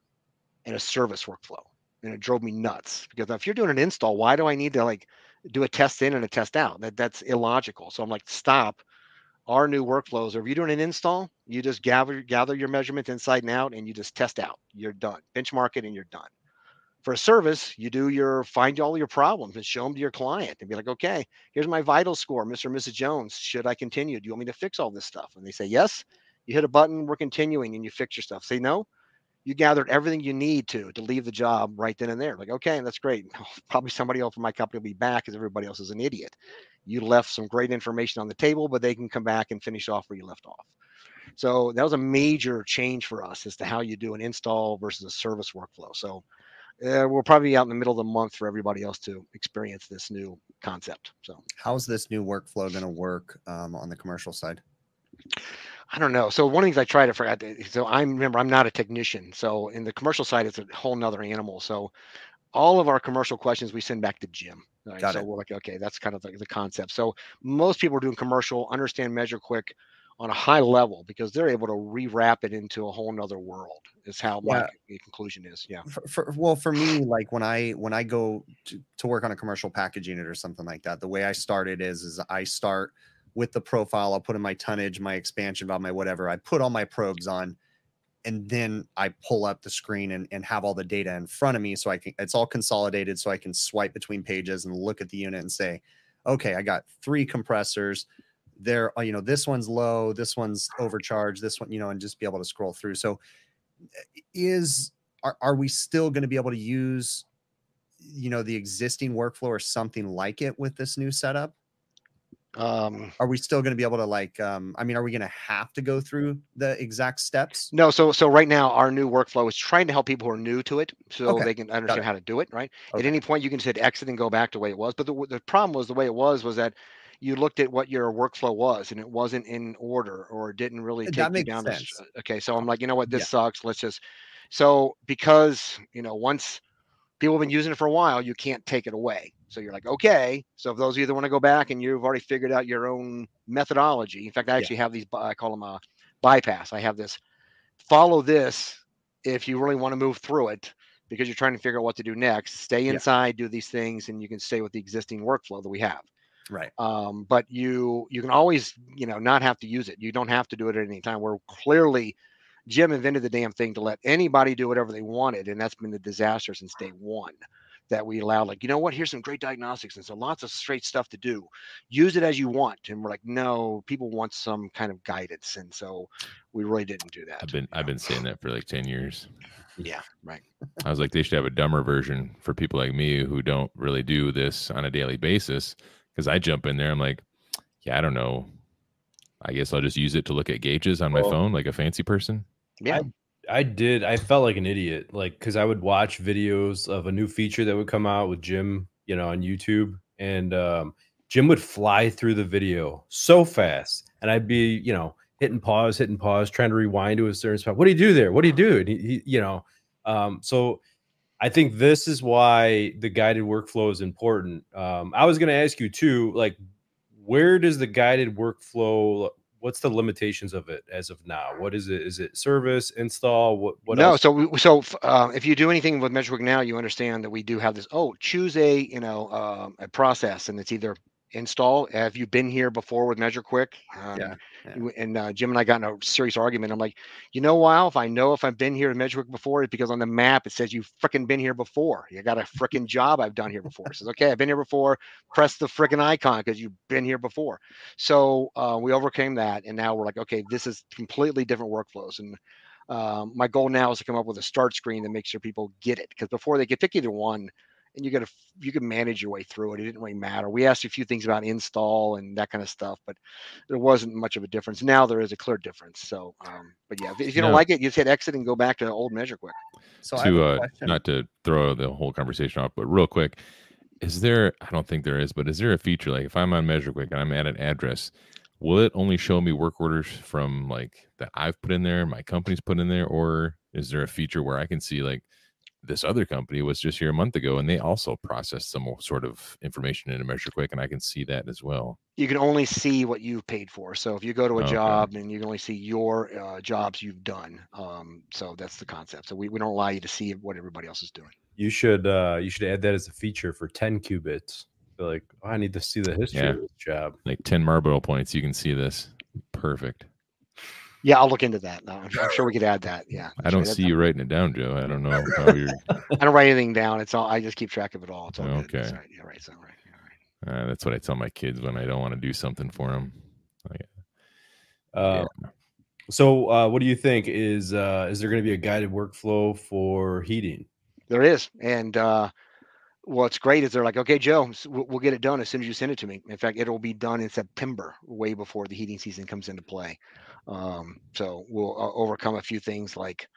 and a service workflow and it drove me nuts because if you're doing an install, why do I need to like do a test in and a test out? That that's illogical. So I'm like, stop. Our new workflows. Or if you're doing an install, you just gather gather your measurements inside and out, and you just test out. You're done. Benchmark it, and you're done. For a service, you do your find all your problems and show them to your client and be like, okay, here's my vital score, Mr. and Mrs. Jones. Should I continue? Do you want me to fix all this stuff? And they say yes. You hit a button, we're continuing, and you fix your stuff. Say no, you gathered everything you need to to leave the job right then and there. Like, okay, that's great. Probably somebody else from my company will be back because everybody else is an idiot. You left some great information on the table, but they can come back and finish off where you left off. So that was a major change for us as to how you do an install versus a service workflow. So uh, we'll probably be out in the middle of the month for everybody else to experience this new concept. So How's this new workflow going to work um, on the commercial side? I don't know. So one of the things I try to forget. So I remember I'm not a technician. So in the commercial side, it's a whole nother animal. So all of our commercial questions we send back to Jim. Right? Got so it. we're like, okay, that's kind of the, the concept. So most people are doing commercial, understand measure quick on a high level because they're able to rewrap it into a whole nother world. Is how my Yeah. c- conclusion is. Yeah. for, for well for me like when i when i go to, to work on a commercial package unit or something like that the way i started is is i start with the profile i'll put in my tonnage my expansion valve my whatever i put all my probes on and then i pull up the screen and, and have all the data in front of me so i can it's all consolidated so i can swipe between pages and look at the unit and say okay i got three compressors. There uh, you know this one's low this one's overcharged this one you know and just be able to scroll through. So eh, is are, are we still going to be able to use you know the existing workflow or something like it with this new setup Um, are we still going to be able to like um i mean are we going to have to go through the exact steps No, so so right now our new workflow is trying to help people who are new to it, so Okay, they can understand how to do it. Right. At any point, you can just hit exit and go back to the way it was. But the the problem was the way it was was that you looked at what your workflow was and it wasn't in order or it didn't really That take you down. Sense. s- okay, so I'm like, you know what, this Yeah. sucks. Let's just. So because you know once people have been using it for a while, you can't take it away. So you're like, okay. So if those of you that want to go back and you've already figured out your own methodology, in fact, I Yeah. actually have these. I call them a bypass. I have this. Follow this if you really want to move through it, because you're trying to figure out what to do next. Stay Yeah. inside, do these things, and you can stay with the existing workflow that we have. Right. Um, but you you can always you know not have to use it. You don't have to do it at any time. We're clearly Jim invented the damn thing to let anybody do whatever they wanted, and that's been the disaster since day one. That we allow, like, you know what? Here's some great diagnostics and so lots of straight stuff to do. Use it as you want. And we're like, no, people want some kind of guidance, and so we really didn't do that. I've been I've know? been saying that for like ten years. yeah, right. I was like, they should have a dumber version for people like me who don't really do this on a daily basis. Because I jump in there, I'm like, yeah, I don't know. I guess I'll just use it to look at gauges on my Well- phone like a fancy person. Yeah, I did. I felt like an idiot, like because I would watch videos of a new feature that would come out with Jim, you know, on YouTube, and um, Jim would fly through the video so fast, and I'd be, you know, hitting pause, hitting pause, trying to rewind to a certain spot. What do you do there? What do you do? And he, he you know, um, so I think this is why the guided workflow is important. Um, I was going to ask you too, like, where does the guided workflow? What's the limitations of it as of now? What is it? Is it service install? What? What no, else? so so uh, if you do anything with MeasureQuick now, you understand that we do have this. Oh, choose a you know um, a process, and it's either install. Have you been here before with MeasureQuick? Um, Yeah, yeah. And uh, Jim and I got in a serious argument. I'm like, you know, why? If I know if I've been here with MeasureQuick before, it's because on the map it says you've freaking been here before. You got a freaking job I've done here before. It says, okay, I've been here before. Press the freaking icon because you've been here before. So uh, we overcame that, and now we're like, okay, this is completely different workflows. And um, my goal now is to come up with a start screen that makes sure people get it because before they get pick either one, and you got to you can manage your way through it. It didn't really matter. We asked you a few things about install and that kind of stuff, but there wasn't much of a difference. Now there is a clear difference. So, um, but yeah, if, if you don't like it, you just hit exit and go back to old measure quick. So I have to a uh, not to throw the whole conversation off, but real quick, is there? I don't think there is, but is there a feature like if I'm on measure quick and I'm at an address, will it only show me work orders from like that I've put in there, my company's put in there, or is there a feature where I can see like this other company was just here a month ago and they also processed some sort of information in a measure quick and I can see that as well. You can only see what you've paid for. So if you go to a Okay. job and you can only see your uh, jobs you've done. Um, so that's the concept. So we, we don't allow you to see what everybody else is doing. You should uh you should add that as a feature for 10 qubits. Be like, oh, I need to see the history Yeah. of this job. Like 10 marble points, you can see this. Perfect. Yeah, I'll look into that. No, I'm, I'm sure we could add that. Yeah. I don't That's- see you writing it down, Joe. I don't know how you're I don't write anything down. It's all I just keep track of it all. It's all good. That's Okay. Yeah, right. So right. Yeah, right. Uh, that's what I tell my kids when I don't want to do something for them. Uh, so uh what do you think is uh is there going to be a guided workflow for heating? There is, and uh, what's great is they're like, okay, Joe, we'll, get it done as soon as you send it to me. In fact, it'll be done in September, way before the heating season comes into play. Um, so we'll uh, overcome a few things like,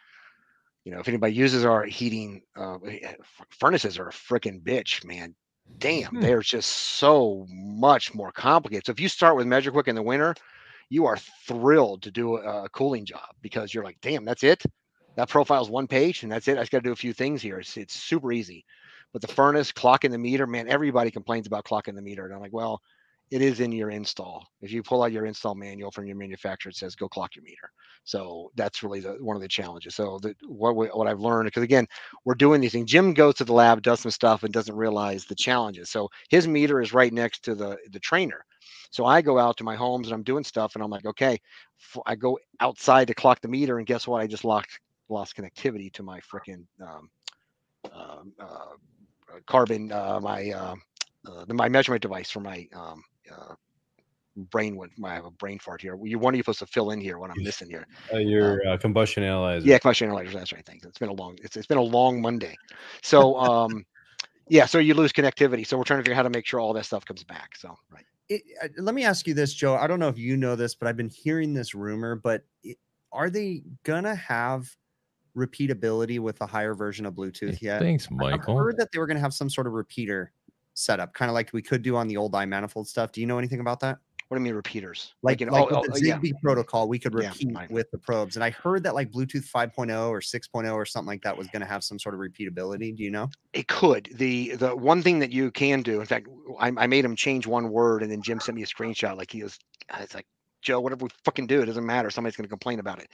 you know, if anybody uses our heating uh, f- furnaces, are a freaking bitch, man. Damn, Hmm. they're just so much more complicated. So if you start with Measure Quick in the winter, you are thrilled to do a, a cooling job because you're like, damn, that's it that profile's one page and that's it. I just got to do a few things here. It's, it's super easy. But the furnace, clocking the meter, man, everybody complains about clocking the meter. And I'm like, well, it is in your install. If you pull out your install manual from your manufacturer, it says go clock your meter. So that's really the, one of the challenges. So the, what we, what I've learned, because again, we're doing these things. Jim goes to the lab, does some stuff, and doesn't realize the challenges. So his meter is right next to the the trainer. So I go out to my homes and I'm doing stuff, and I'm like, okay, I go outside to clock the meter, and guess what? I just locked lost connectivity to my freaking um, um, uh, carbon, uh, my uh, uh, my measurement device for my um, uh, brain. When I have a brain fart here, you one are you supposed to fill in here? What I'm missing here? Uh, your uh, combustion analyzer. Yeah, combustion analyzers. That's right. Thanks. It's been a long. It's it's been a long Monday. So um, yeah. So you lose connectivity. So we're trying to figure out how to make sure all that stuff comes back. So right. it, uh, let me ask you this, Joe. I don't know if you know this, but I've been hearing this rumor. But it, are they gonna have repeatability with a higher version of Bluetooth yet? Thanks, Michael. I heard that they were gonna have some sort of repeater setup, kind of like we could do on the old iManifold stuff. Do you know anything about that? What do you mean repeaters? Like, you know, like oh, with oh, the oh, yeah. Zigbee protocol, we could repeat right. with the probes. And I heard that like Bluetooth 5.0 or 6.0 or something like that was going to have some sort of repeatability. Do you know? It could. The the one thing that you can do, in fact, I, I made him change one word, and then Jim sent me a screenshot. Like he was, it's like Joe. Whatever we fucking do, it doesn't matter. Somebody's going to complain about it.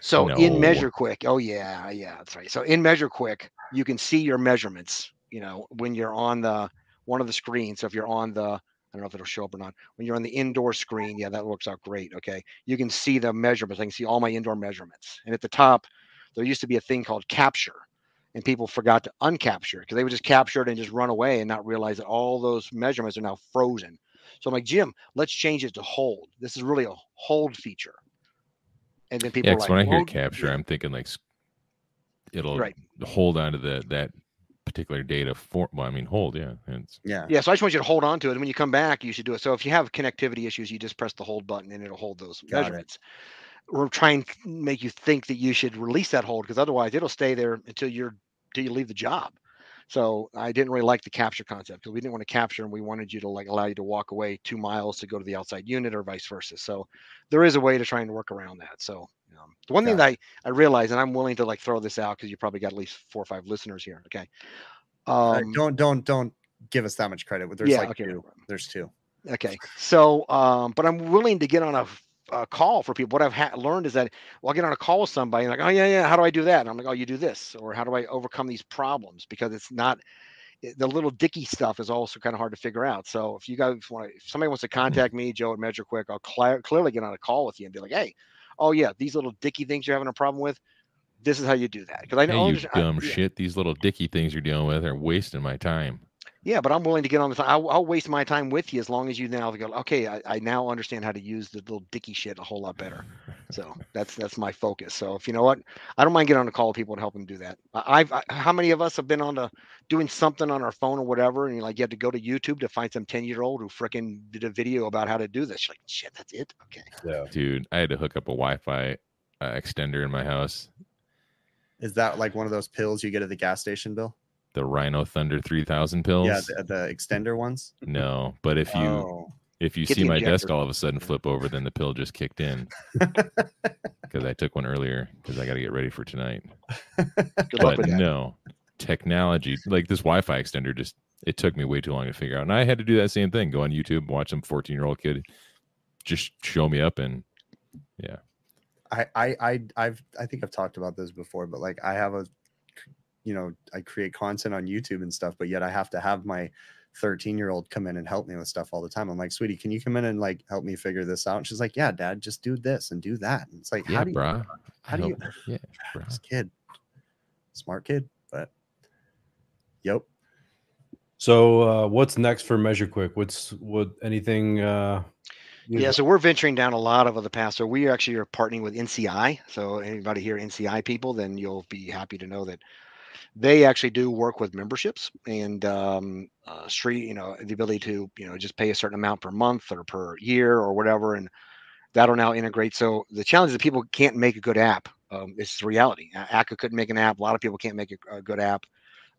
So in Measure Quick, oh yeah, yeah, that's right. So in Measure Quick, you can see your measurements. You know when you're on the one of the screens. So if you're on the I don't know if it'll show up or not. When you're on the indoor screen, yeah, that works out great. Okay. You can see the measurements. I can see all my indoor measurements. And at the top, there used to be a thing called capture. And people forgot to uncapture because they would just capture it and just run away and not realize that all those measurements are now frozen. So I'm like, Jim, let's change it to hold. This is really a hold feature. And then people Yeah, are like, when I hear capture, yeah." I'm thinking like it'll Right. hold on to the that particular data for. Well, I mean, hold. Yeah, and it's, Yeah. Yeah, so I just want you to hold on to it. And when you come back, you should do it. So if you have connectivity issues, you just press the hold button and it'll hold those Got it. measurements. Or try and make you think that you should release that hold because otherwise it'll stay there until you're until you leave the job. So I didn't really like the capture concept because we didn't want to capture and we wanted you to like allow you to walk away two miles to go to the outside unit or vice versa. So there is a way to try and work around that. So um, the one thing that I, I realize, and I'm willing to like throw this out because you probably got at least four or five listeners here. Okay. Uh, Um, don't don't don't give us that much credit. There's yeah, like okay, two. There's two. Okay. So, um, but I'm willing to get on a, a call for people. What I've ha- learned is that, well, I get on a call with somebody and like, oh yeah, yeah. How do I do that? And I'm like, oh, you do this, or how do I overcome these problems? Because it's not eh, the little dicky stuff is also kind of hard to figure out. So if you guys want to, if somebody wants to mm-hmm. contact me, Joe at Measure Quick, I'll cl- clearly get on a call with you and be like, hey, oh yeah, these little dicky things you're having a problem with, this is how you do that. Because I hey, know you understand- I- dumb yeah. shit. These little dicky things you're dealing with are wasting my time. Yeah, but I'm willing to get on the. I'll, I'll waste my time with you as long as you now go. Okay, I, I now understand how to use the little dicky shit a whole lot better. So that's that's my focus. So if you know what, I don't mind getting on a call with people to help them do that. I- I've I, how many of us have been on the doing something on our phone or whatever, and you like you have to go to YouTube to find some ten year old who freaking did a video about how to do this. You're like shit, that's it. Okay. Yeah. Dude, I had to hook up a Wi-Fi uh, extender in my house. Is that like one of those pills you get at the gas station, Bill? The Rhino Thunder 3000 pills. Yeah, the, the extender ones. no, but if you oh, if you Get see the my desk all of a sudden flip over, then the pill just kicked in. Because I took one earlier because I got to get ready for tonight. Good but no technology like this wi-fi extender just it took me way too long to figure out and i had to do that same thing go on youtube watch some 14 year old kid just show me up and I, I, I, I've, I think I've talked about this before, but like I have a, you know, I create content on YouTube and stuff, but yet I have to have my 13 year old come in and help me with stuff all the time. I'm like, sweetie, can you come in and like help me figure this out? And she's like, yeah, dad, just do this and do that. And it's like, yeah how do you, brah how do you, yeah brah. this kid, smart kid, but yep. So uh, what's next for Measure Quick? What's what anything? Uh, Yeah, so we're venturing down a lot of other paths. So we actually are partnering with NCI. So anybody here, NCI people, then you'll be happy to know that they actually do work with memberships and um, uh, street, you know, the ability to, you know, just pay a certain amount per month or per year or whatever, and that'll now integrate. So the challenge is that people can't make a good app. Um, it's the reality. A- ACCA couldn't make an app. A lot of people can't make a, a good app.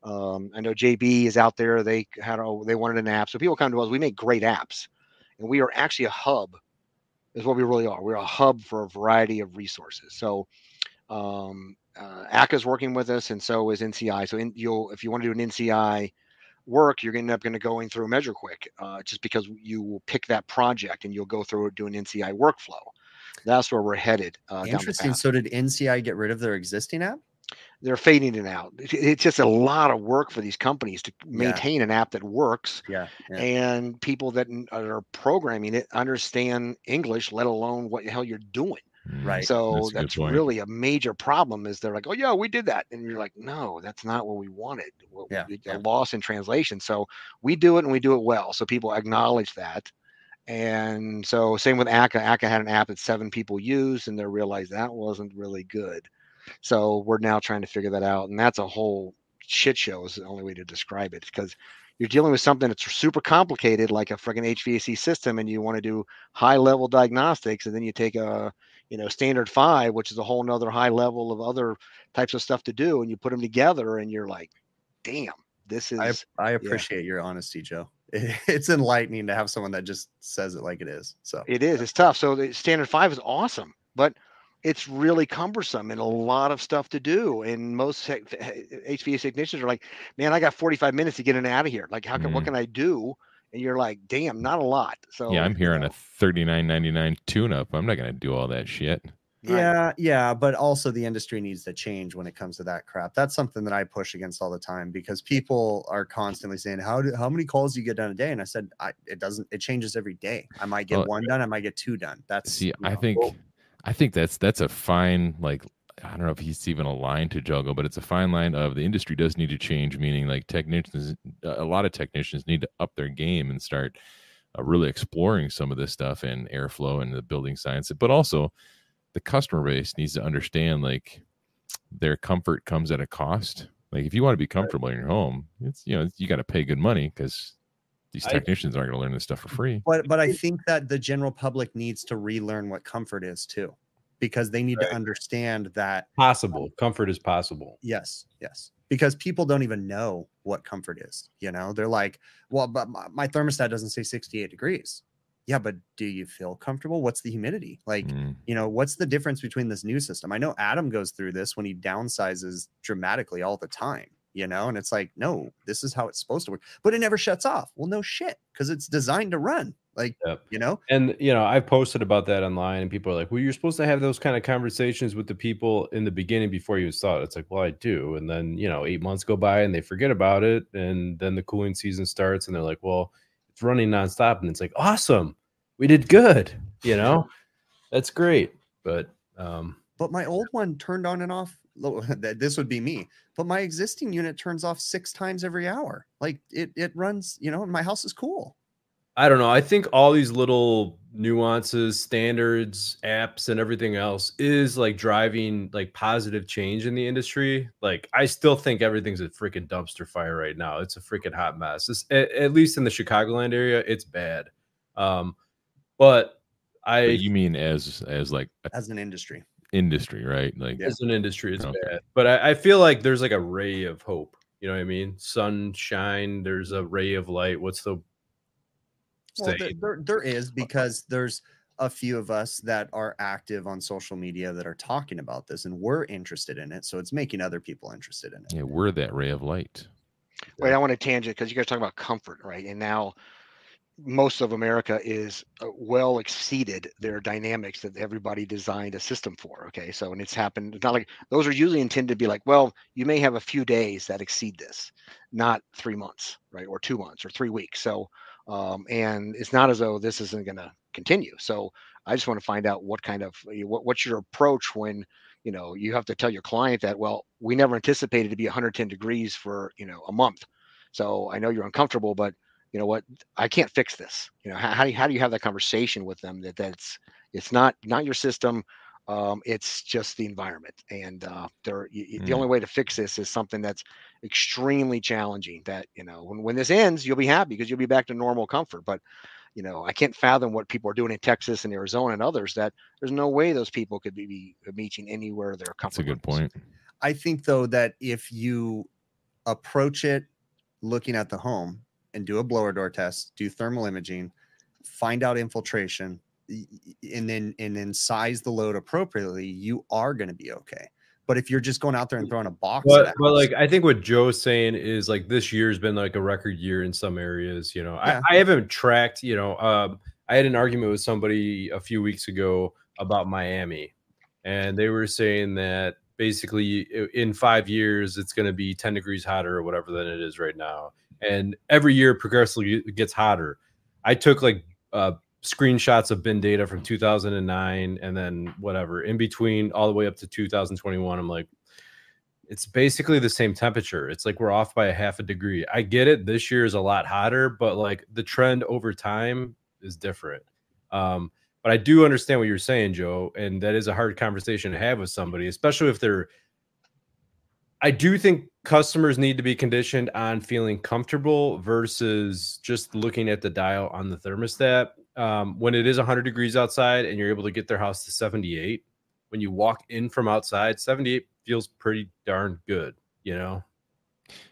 Um, I know JB is out there. They had a, they wanted an app. So people come to us. We make great apps and we are actually a hub is what we really are we're a hub for a variety of resources so um uh, ACCA is working with us and so is NCI so in, you'll if you want to do an NCI work you're gonna end up going to going through measure quick uh, just because you will pick that project and you'll go through it doing NCI workflow that's where we're headed uh, Interesting. So did NCI get rid of their existing app? they're fading it out it's just a lot of work for these companies to Yeah. maintain an app that works Yeah. yeah. and people that are programming it understand English, let alone what the hell you're doing. Right. So that's that's, really a major problem. Is they're like, oh yeah, we did that, and you're like, no, that's not what we wanted. What, Yeah, we- yeah. Loss in translation. So we do it and we do it well. So people acknowledge that. And so same with ACCA. ACCA had an app that seven people used, and they realized that wasn't really good. So we're now trying to figure that out, and that's a whole shit show. Is the only way to describe it because you're dealing with something that's super complicated, like a freaking HVAC system, and you want to do high level diagnostics, and then you take a you know standard five, which is a whole nother high level of other types of stuff to do, and you put them together, and you're like, damn, this is I, I appreciate your honesty, Joe. It's enlightening to have someone that just says it like it is. So It is. It's tough. So the standard five is awesome, but it's really cumbersome and a lot of stuff to do. And most HVAC technicians are like, "Man, I got 45 minutes to get in and out of here. Like, how can what Mhm. can I do and you're like, damn, not a lot. So yeah, I'm you hearing know, a thirty nine ninety nine tune up. I'm not gonna do all that shit. right. Yeah, yeah, but also the industry needs to change when it comes to that crap. That's something that I push against all the time because people are constantly saying, "How do how many calls do you get done a day?" And I said, I, "It doesn't. It changes every day. I might get Well, one uh, done. I might get two done. That's See, you I think well- I think that's that's a fine like I don't know if he's even a line to juggle, but it's a fine line of the industry does need to change. Meaning, like technicians, a lot of technicians need to up their game and start uh, really exploring some of this stuff and airflow and the building science. But also, the customer base needs to understand like their comfort comes at a cost. Like if you want to be comfortable in your home, it's you know you got to pay good money because these I- technicians aren't going to learn this stuff for free. But but I think that the general public needs to relearn what comfort is too, because they need Right. to understand that Possible. Comfort is possible. yes, yes, because people don't even know what comfort is. You know, they're like, well, but my, my thermostat doesn't say 68 degrees. Yeah, but do you feel comfortable? What's the humidity? Like, Mm. you know, what's the difference between this new system? I know Adam goes through this when he downsizes dramatically all the time, you know, and it's like, no, this is how it's supposed to work, but it never shuts off. Well, no shit, because it's designed to run. Like, Yep. you know, And you know, I've posted about that online, and people are like, "Well, you're supposed to have those kind of conversations with the people in the beginning before you it." It's like, well, I do, and then you know, eight months go by and they forget about it, and then the cooling season starts, and they're like, "Well, it's running nonstop," and it's like, "Awesome, we did good," you know, that's great, but um, but my old one turned on and off. This would be me, but my existing unit turns off six times every hour. Like it, it runs, you know, my house is cool. I don't know. I think all these little nuances, standards, apps, and everything else is like driving like positive change in the industry. Like, I still think everything's a freaking dumpster fire right now. It's a freaking hot mess. It's, at, at least in the Chicagoland area, it's bad. Um, but I, But you mean as as like a as an industry. industry, right? Like as an industry, it's Okay. bad. But I, I feel like there's like a ray of hope. You know what I mean? Sunshine. There's a ray of light. What's the Well, there, there, there is because there's a few of us that are active on social media that are talking about this and we're interested in it. So it's making other people interested in it. yeah, we're that ray of light. Wait, I want to tangent because you guys talk about comfort, right? And now most of America is uh, well exceeded their dynamics that everybody designed a system for. Okay, so and it's happened. It's not like those are usually intended to be like, well, you may have a few days that exceed this, not three months, right, or two months or three weeks. So, um, and it's not as though this isn't going to continue. So, I just want to find out what kind of what, what's your approach when you know you have to tell your client that well we never anticipated to be 110 degrees for you know a month. So i know you're uncomfortable but you know what? I can't fix this. You know how, how do you how do you have that conversation with them that that's it's not not your system um, it's just the environment and uh, there y- y- the Mm. only way to fix this is something that's extremely challenging that you know when, when this ends you'll be happy because you'll be back to normal comfort but you know i can't fathom what people are doing in texas and arizona and others that there's no way those people could be, be meeting anywhere their comfort That's a good point. I think though that if you approach it looking at the home and do a blower door test, do thermal imaging, find out infiltration, y- y- and then and then size the load appropriately, you are going to be okay. But if you're just going out there and throwing a box, But, but like I think what Joe's saying is like this year's been like a record year in some areas. You know, Yeah. I, I haven't tracked. You know, um, I had an argument with somebody a few weeks ago about Miami, and they were saying that basically in five years it's going to be 10 degrees hotter or whatever than it is right now and every year progressively it gets hotter i took like uh, screenshots of bin data from 2009 and then whatever in between all the way up to 2021 i'm like it's basically the same temperature it's like we're off by a half a degree i get it this year is a lot hotter but like the trend over time is different um but I do understand what you're saying, Joe, and that is a hard conversation to have with somebody, especially if they're. I do think customers need to be conditioned on feeling comfortable versus just looking at the dial on the thermostat. Um, when it is 100 degrees outside and you're able to get their house to 78, when you walk in from outside, 78 feels pretty darn good, you know?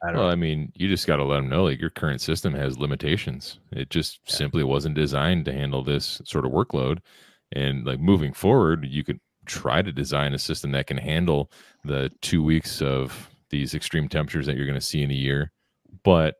I don't Well, know. I mean, you just got to let them know like your current system has limitations. It just Yeah. simply wasn't designed to handle this sort of workload. And like moving forward, you could try to design a system that can handle the two weeks of these extreme temperatures that you're going to see in a year. But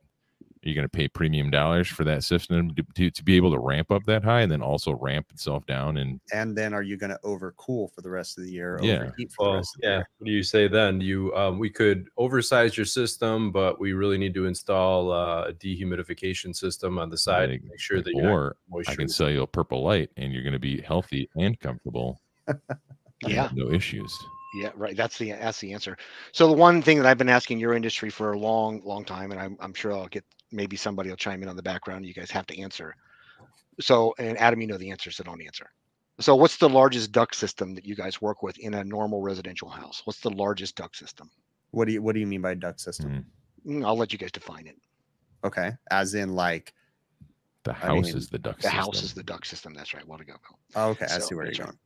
Are you going to pay premium dollars for that system to, to, to, be able to ramp up that high and then also ramp itself down? And and then are you going to overcool for the rest of the year? Yeah. Well, yeah. What do you say then? You um, we could oversize your system, but we really need to install uh, a dehumidification system on the side like, to make sure that or I can sell you a purple light and you're going to be healthy and comfortable. yeah, no issues. Yeah, right. That's the that's the answer. So the one thing that I've been asking your industry for a long, long time, and I'm I'm sure I'll get maybe somebody will chime in on the background. You guys have to answer. So, and Adam, you know the answer, so don't answer. So, what's the largest duct system that you guys work with in a normal residential house? What's the largest duct system? What do you What do you mean by duct system? Mm. I'll let you guys define it. Okay, as in like the house I mean, is the duct. The system. house is the duct system. That's right. What to go. Oh, okay, so, I see where you're going.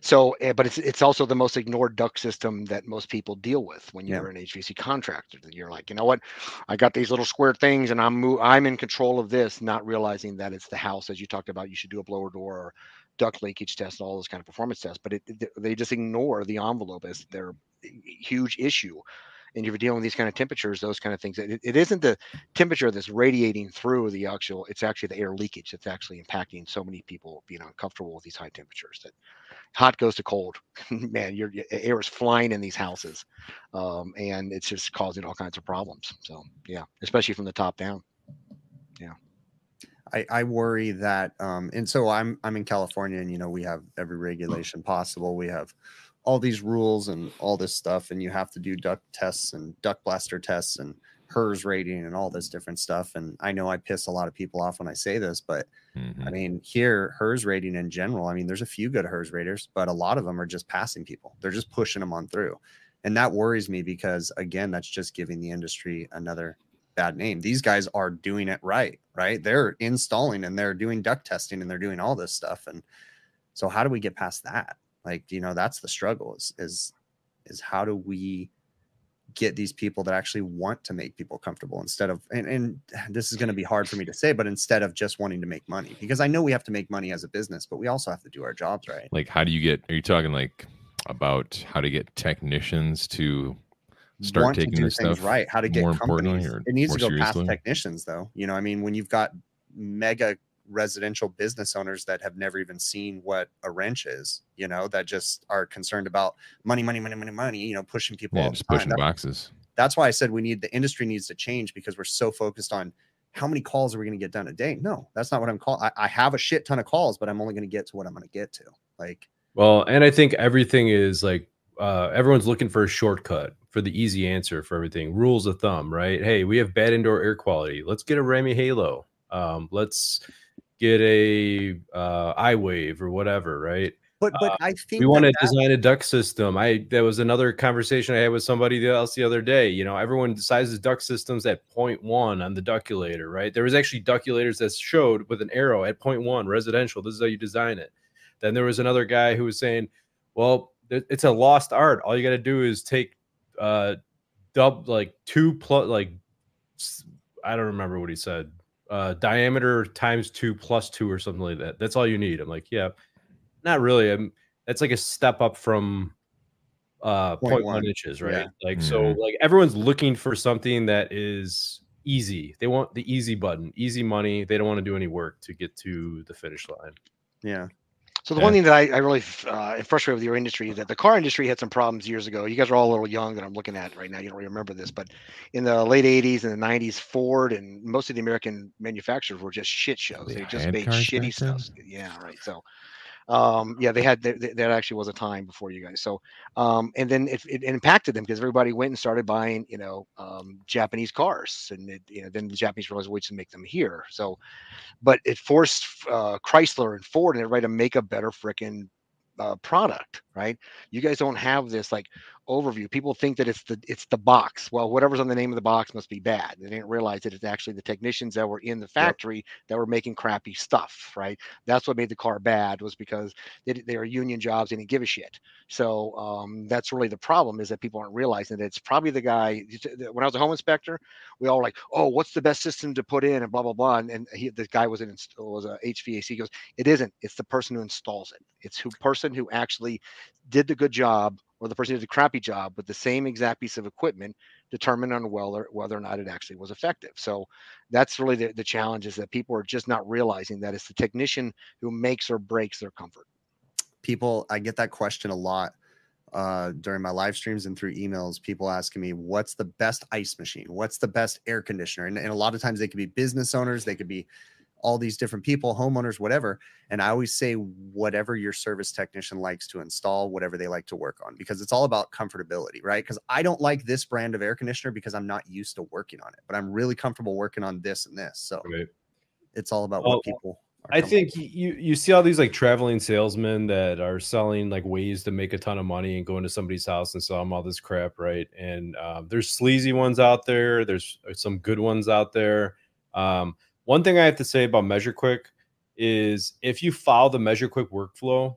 So, eh, but it's it's also the most ignored duct system that most people deal with when you're yeah. an HVC contractor. You're like, you know what, I got these little square things, and I'm mo- I'm in control of this, not realizing that it's the house, as you talked about. You should do a blower door or duct leakage test, and all those kind of performance tests. But it, they just ignore the envelope as their huge issue and you're dealing with these kind of temperatures, those kind of things. It, it isn't the temperature that's radiating through the actual, it's actually the air leakage that's actually impacting so many people being uncomfortable with these high temperatures that hot goes to cold. Man, your, your, air is flying in these houses. Um, and it's just causing all kinds of problems. So yeah, especially from the top down. Yeah. I, I worry that um, and so I'm I'm in California and you know we have every regulation possible. We have all these rules and all this stuff, and you have to do duct tests and duct blaster tests and HERS rating and all this different stuff. And I know I piss a lot of people off when I say this, but mm-hmm. I mean, here, HERS rating in general, I mean, there's a few good HERS raters, but a lot of them are just passing people. They're just pushing them on through. And that worries me because, again, that's just giving the industry another bad name. These guys are doing it right, right? They're installing and they're doing duct testing and they're doing all this stuff. And so, how do we get past that? like you know that's the struggle is is is how do we get these people that actually want to make people comfortable instead of and, and this is going to be hard for me to say but instead of just wanting to make money because i know we have to make money as a business but we also have to do our jobs right. Like how do you get are you talking like about how to get technicians to start want taking this stuff right how to get more companies? it needs to go seriously? past technicians though. You know i mean when you've got mega residential business owners that have never even seen what a wrench is, you know, that just are concerned about money, money, money, money, money, you know, pushing people yeah, just pushing that, boxes. That's why I said we need the industry needs to change because we're so focused on how many calls are we going to get done a day? No, that's not what I'm calling. I have a shit ton of calls, but I'm only going to get to what I'm going to get to. Like, well, and I think everything is like uh, everyone's looking for a shortcut for the easy answer for everything. Rules of thumb, right? Hey, we have bad indoor air quality. Let's get a REME HALO. Um, let's get a uh, iWave or whatever, right? But but uh, I think we want to design a duct system. I that was another conversation I had with somebody else the other day. You know, everyone sizes duct systems at 0.1 on the ductulator, right? There was actually ductulators that showed with an arrow at 0.1 residential. This is how you design it. Then there was another guy who was saying, "Well, it's a lost art. All you got to do is take uh dub like two plus like I don't remember what he said uh, diameter times two plus two or something like that. That's all you need. I'm like, yeah, not really. I'm, that's like a step up from uh 0.1, 0.1 inches, right? Yeah. Like, mm-hmm. so like everyone's looking for something that is easy. They want the easy button, easy money. They don't want to do any work to get to the finish line. Yeah. So the yeah. one thing that I, I really uh, am frustrated with your industry is that the car industry had some problems years ago. You guys are all a little young that I'm looking at right now. You don't really remember this, but in the late 80s and the 90s, Ford and most of the American manufacturers were just shit shows. They, they just made shitty stuff. Yeah, right. So um yeah they had that actually was a time before you guys so um and then it, it impacted them because everybody went and started buying you know um japanese cars and it, you know then the japanese realized ways to make them here so but it forced uh chrysler and ford and everybody to make a better freaking uh, product, right? You guys don't have this like overview. People think that it's the it's the box. Well, whatever's on the name of the box must be bad. They didn't realize that it's actually the technicians that were in the factory yep. that were making crappy stuff, right? That's what made the car bad was because they, they are union jobs and didn't give a shit. So um, that's really the problem is that people aren't realizing that it's probably the guy. When I was a home inspector, we all like, oh, what's the best system to put in and blah blah blah. And, and he, the guy was an was a HVAC. He goes, it isn't. It's the person who installs it. It's who person who actually did the good job or the person did a crappy job with the same exact piece of equipment determine on whether whether or not it actually was effective. So that's really the, the challenge is that people are just not realizing that it's the technician who makes or breaks their comfort. People, I get that question a lot uh, during my live streams and through emails. People asking me, "What's the best ice machine? What's the best air conditioner?" And, and a lot of times they could be business owners, they could be all these different people, homeowners, whatever. And I always say, whatever your service technician likes to install, whatever they like to work on, because it's all about comfortability, right? Because I don't like this brand of air conditioner because I'm not used to working on it, but I'm really comfortable working on this and this. So Right. it's all about Well, what people. I think you you see all these like traveling salesmen that are selling like ways to make a ton of money and go into somebody's house and sell them all this crap, right? And um, there's sleazy ones out there. There's uh, some good ones out there. Um, one thing I have to say about Measure Quick is if you follow the Measure Quick workflow,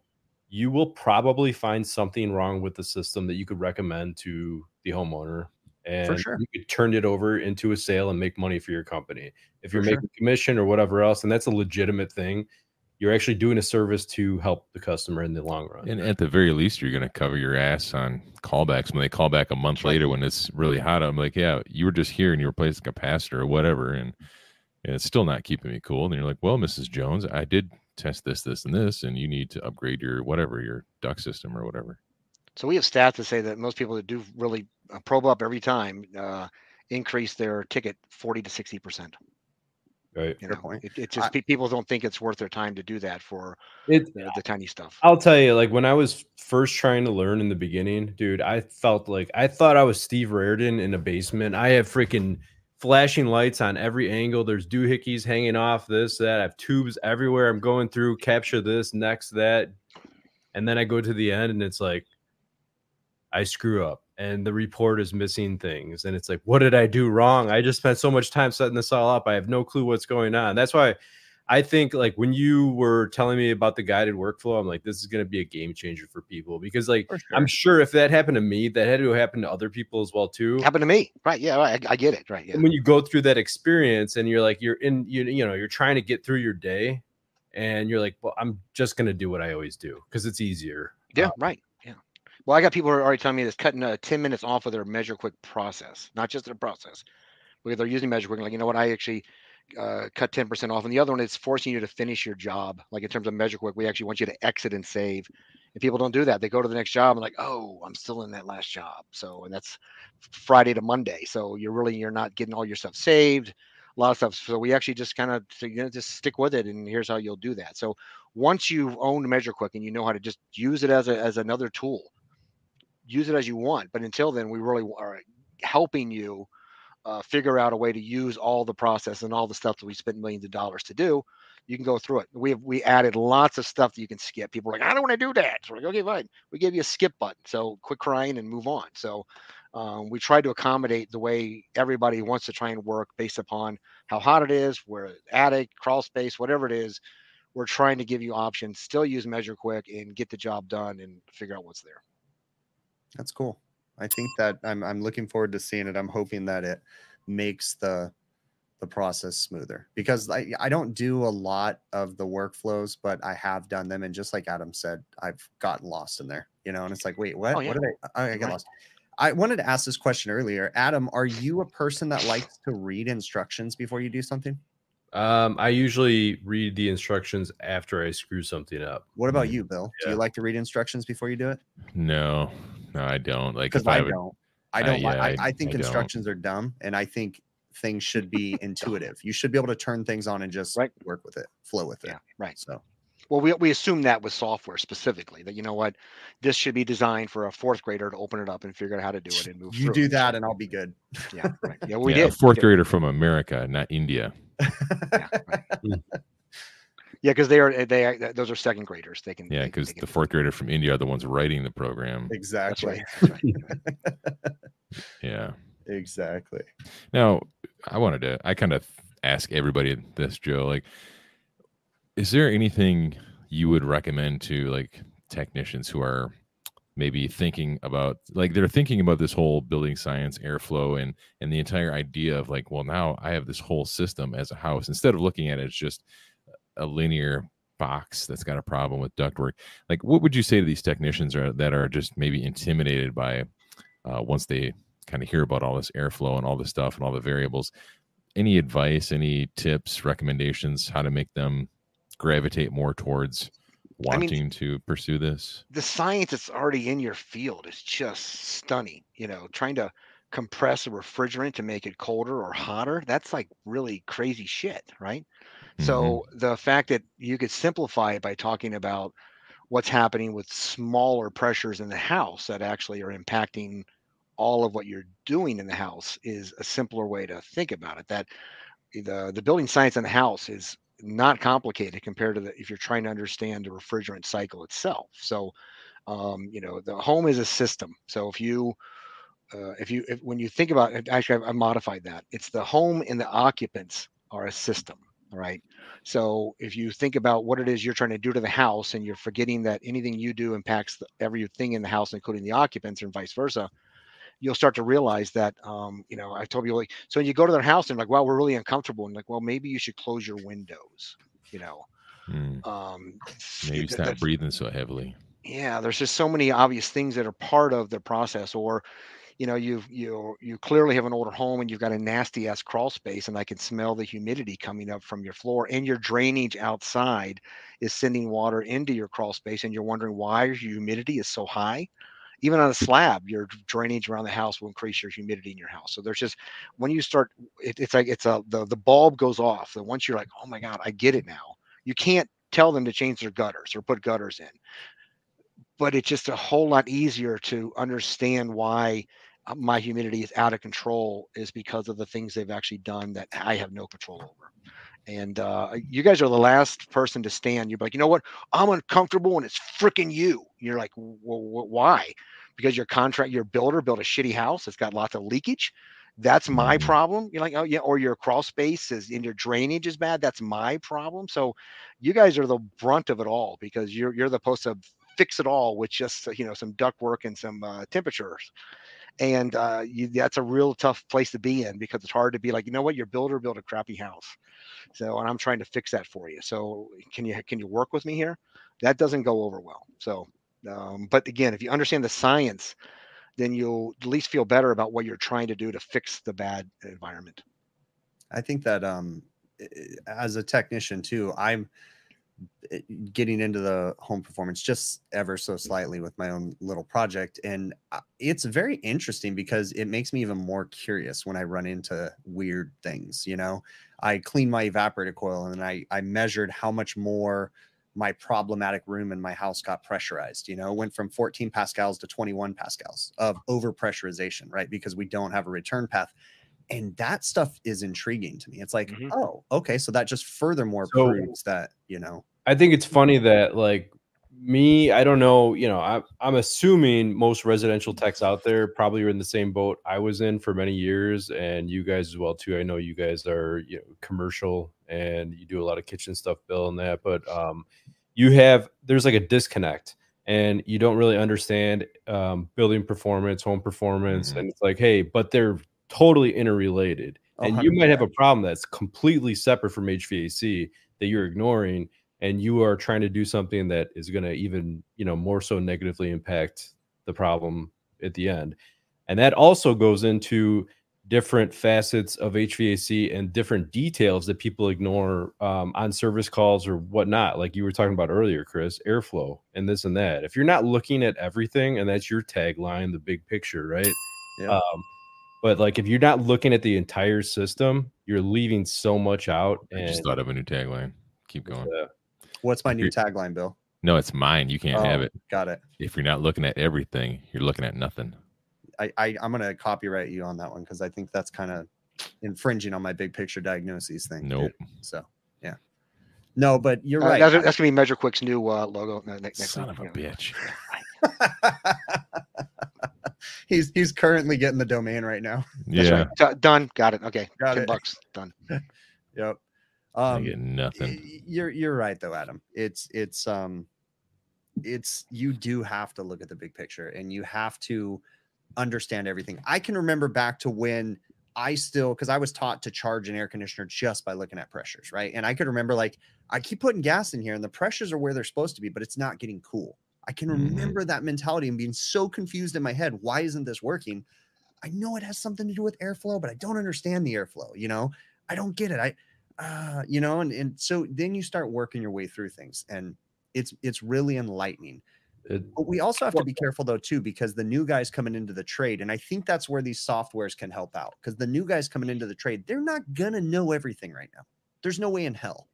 you will probably find something wrong with the system that you could recommend to the homeowner, and sure. you could turn it over into a sale and make money for your company. If you're For sure. making commission or whatever else, and that's a legitimate thing, you're actually doing a service to help the customer in the long run. And at the very least, you're going to cover your ass on callbacks when they call back a month later when it's really hot. I'm like, yeah, you were just here and you replaced a capacitor or whatever, and, and it's still not keeping me cool. And you're like, well, Mrs. Jones, I did test this, this, and this, and you need to upgrade your whatever your duct system or whatever. So we have stats to say that most people that do really uh, probe up every time uh, increase their ticket 40 to 60 percent. right. You know, point. it, it just I- people don't think it's worth their time to do that for It, the, the tiny stuff. I'll tell you, like when I was first trying to learn in the beginning, dude, I felt like I thought I was Steve Raridan in a basement. I have freaking flashing lights on every angle. There's doohickeys hanging off this, that. I have tubes everywhere. I'm going through, capture this, next that. And then I go to the end and it's like, I screw up and the report is missing things. And it's like, what did I do wrong? I just spent so much time setting this all up. I have no clue what's going on. That's why I think like when you were telling me about the guided workflow, I'm like, this is going to be a game changer for people because like sure. I'm sure if that happened to me, that had to happen to other people as well too. Happened to me, right? Yeah, I, I get it, right? Yeah, And when you go through that experience and you're like, you're in, you, you know, you're trying to get through your day, and you're like, well, I'm just going to do what I always do because it's easier. yeah, Uh, right. Yeah. Well, I got people who are already telling me this cutting uh, 10 minutes off of their Measure Quick process, not just their process, because they're using Measure Quick. Like, you know what? I actually uh, cut 10% off. And the other one is forcing you to finish your job. Like in terms of Measure Quick, we actually want you to exit and save. And people don't do that. They go to the next job and like, oh, I'm still in that last job. So, and that's Friday to Monday. So you're really, you're not getting all your stuff saved, a lot of stuff. So we actually just kind of, you know, just stick with it. And here's how you'll do that. So once you've owned Measure Quick and you know how to just use it as a, as another tool, use it as you want. But until then, we really are helping you uh, figure out a way to use all the process and all the stuff that we spent millions of dollars to do. You can go through it. We have we added lots of stuff that you can skip. People are like, I don't want to do that. So we're like, okay, fine. We gave you a skip button. So quit crying and move on. So um, we try to accommodate the way everybody wants to try and work based upon how hot it is, where attic, crawl space, whatever it is. We're trying to give you options. Still use Measure Quick and get the job done and figure out what's there. That's cool. I think that I'm I'm looking forward to seeing it. I'm hoping that it makes the the process smoother because I I don't do a lot of the workflows, but I have done them, and just like Adam said, I've gotten lost in there. You know, and it's like, wait, what? Oh, yeah. What did I? I, I got Right. lost. I wanted to ask this question earlier. Adam, are you a person that likes to read instructions before you do something? Um, I usually read the instructions after I screw something up. What about Mm, you, Bill? Do you like to read instructions before you do it? No, no, I don't. Like Because if I, I would, don't. I I- don't. li- yeah, I, I- I think I don't. instructions are dumb, and I think things should be intuitive. You should be able to turn things on and just Right. work with it, flow with it. Yeah, right. So Well, we, we assume that with software specifically, that you know what, this should be designed for a fourth grader to open it up and figure out how to do it and move you do it. So, that, and I'll be good. yeah, right. Yeah, we yeah, a did. we fourth did. grader from America, not India. Yeah, right. Hmm. Yeah, because they are eh, they are, those are second graders. They can Yeah, because the fourth grader from India are the ones writing the program. That's exactly. right. That's right. Yeah. Exactly. Now, I wanted to, I kind of ask everybody this, Joe, like, is there anything you would recommend to like technicians who are maybe thinking about, like, they're thinking about this whole building science, airflow, and and the entire idea of like, well, now I have this whole system as a house instead of looking at it as just a linear box that's got a problem with ductwork. Like, what would you say to these technicians are, that are just maybe intimidated by uh, once they kind of hear about all this airflow and all this stuff and all the variables. Any advice, any tips, recommendations, how to make them gravitate more towards I mean- wanting to pursue this? the science that's already in your field is just stunning. You know, trying to compress a refrigerant to make it colder or hotter, that's like really crazy shit, right? Mhm. So the fact that you could simplify it by talking about what's happening with smaller pressures in the house that actually are impacting all of what you're doing in the house is a simpler way to think about it. That the the building science in the house is not complicated compared to the if you're trying to understand the refrigerant cycle itself. So um, you know the home is a system. So if you uh, if you if, when you think about it, actually I, I modified that. It's the home and the occupants are a system. Right. So if you think about what it is you're trying to do to the house and you're forgetting that anything you do impacts the, everything in the house, including the occupants and vice versa, you'll start to realize that, um, you know, I told you like, so when you go to their house and like, wow, we're really uncomfortable. And like, well, maybe you should close your windows, you know, Mm, um, maybe stop breathing so heavily. yeah there's just so many obvious things that are part of the process or you know you've you you clearly have an older home and you've got a nasty ass crawl space and i can smell the humidity coming up from your floor and your drainage outside is sending water into your crawl space and you're wondering why your humidity is so high. Even on a slab your drainage around the house will increase your humidity in your house. So there's just when you start it, it's like it's a the, the bulb goes off and once you're like oh my god i get it now. You can't tell them to change their gutters or put gutters in. But it's just a whole lot easier to understand why my humidity is out of control is because of the things they've actually done that I have no control over. And uh, you guys are the last person to stand. You're like, you know what? I'm uncomfortable, and it's freaking you. You're like, well, why? Because your contract, your builder built a shitty house. It's got lots of leakage. That's my Mhm. problem. You're like, oh yeah, or your crawl space is in your drainage is bad. That's my problem. So, you guys are the brunt of it all because you're you're the supposed to fix it all with just uh, you know some duct work and some uh, temperatures and uh, you, that's a real tough place to be in because it's hard to be like you know what? Your builder built a crappy house. So and i'm trying to fix that for you. So can you can you work with me here? That doesn't go over well. So um, but again if you understand the science then you'll at least feel better about what you're trying to do to fix the bad environment. I think that um, as a technician too, I'm getting into the home performance just ever so slightly with my own little project, and uh, it's very interesting because it makes me even more curious when I run into weird things. You know, I cleaned my evaporator coil and I I measured how much more my problematic room in my house got pressurized you know? Went from 14 pascals to 21 pascals of overpressurization right? Because we don't have a return path and that stuff is intriguing to me it's like Mhm. oh okay so that just furthermore So- proves that you know I think it's funny that like me, I don't know, you know, I'm I'm assuming most residential techs out there probably are in the same boat I was in for many years, and you guys as well too. I know you guys are you know commercial and you do a lot of kitchen stuff, Bill, and that, but um, you have there's like a disconnect, and you don't really understand um, building performance, home performance, Mhm. and it's like, hey, but they're totally interrelated, and you might have a problem that's completely separate from HVAC that you're ignoring and you are trying to do something that is going to even you know more so negatively impact the problem at the end. And that also goes into different facets of hvac and different details that people ignore um, on service calls or whatnot like you were talking about earlier chris airflow and this and that. If you're not looking at everything and that's your tagline the big picture right? Yeah. um, but like if you're not looking at the entire system you're leaving so much out I just thought of a new tagline. Keep going. uh, what's my new tagline bill No, it's mine. You can't have Oh, it. got it If you're not looking at everything, you're looking at nothing. I, I i'm gonna copyright you on that one because i think that's kind of infringing on my big picture diagnoses thing too. Nope. so yeah no but you're Uh, right that's, that's gonna be measure quick's new uh, logo ne- ne- next Son week, of a yeah. bitch. he's he's currently getting the domain right now. That's Yeah. right. D- done. Got it. Okay. Got 10 it. bucks. Done. Yep. I um get nothing. you're you're right though adam. It's it's um it's you do have to look at the big picture and you have to understand everything. I can remember back to when i still because i was taught to charge an air conditioner just by looking at pressures right? And i could remember like i keep putting gas in here and the pressures are where they're supposed to be but it's not getting cool i can Mhm. remember that mentality and being so confused in my head why isn't this working I know it has something to do with airflow, but I don't understand the airflow. You know, I don't get it. I, uh, you know, and and so then you start working your way through things, and it's it's really enlightening. It, But we also have to be careful though too, because the new guys coming into the trade, and I think that's where these softwares can help out. Because the new guys coming into the trade, they're not gonna know everything right now. There's no way in hell.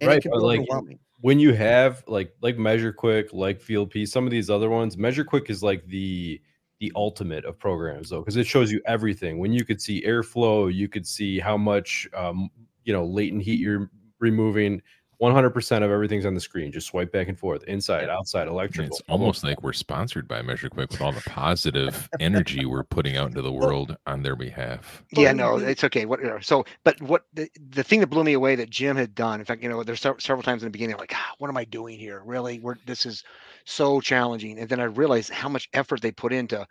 And Right, it can but, be like, overwhelming. When you have like like Measure Quick, like Field P, some of these other ones, Measure Quick is like the the ultimate of programs though, because it shows you everything. When you could see airflow, you could see how much um, you know latent heat you're removing. 100% of everything's on the screen. Just swipe back and forth, inside, outside, And electrical. It's almost like we're sponsored by Measure Quick with all the positive energy we're putting out into the world on their behalf. yeah no it's okay what uh, so but what the, the thing that blew me away that jim had done in fact you know there's several times in the beginning I'm like ah, what am i doing here really we're this is so challenging and then i realized how much effort they put into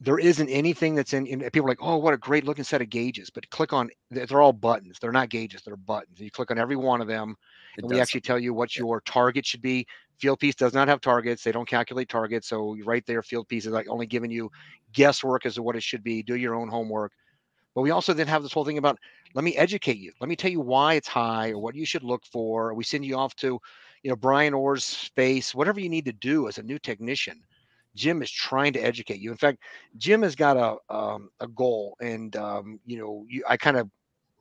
there isn't anything that's in, in people are like oh what a great looking set of gauges but click on they're they're all buttons they're not gauges they're buttons you click on every one of them It and we actually tell you what your target should be. Fieldpiece does not have targets. They don't calculate targets. So right there, Fieldpiece is like only giving you guesswork as to what it should be. Do your own homework. But we also then have this whole thing about let me educate you. Let me tell you why it's high or what you should look for. We send you off to, you know, Bryan Orr's space, whatever you need to do as a new technician. Jim is trying to educate you. In fact, Jim has got a um, a goal, and um, you know, you, I kind of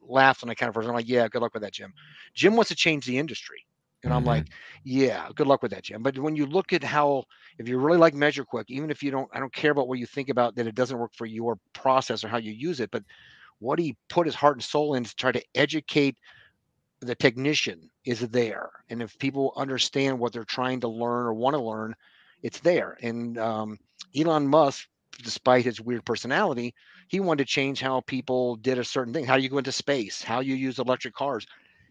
laughed and I kind of I'm like, yeah, good luck with that, Jim. Jim wants to change the industry. And I'm like, yeah, good luck with that, Jim. But when you look at how, if you really like Measure Quick, even if you don't, I don't care about what you think about that it doesn't work for your process or how you use it, but what he put his heart and soul in to try to educate the technician is there. And if people understand what they're trying to learn or want to learn, it's there. And um, Elon Musk, despite his weird personality, he wanted to change how people did a certain thing, how you go into space, how you use electric cars.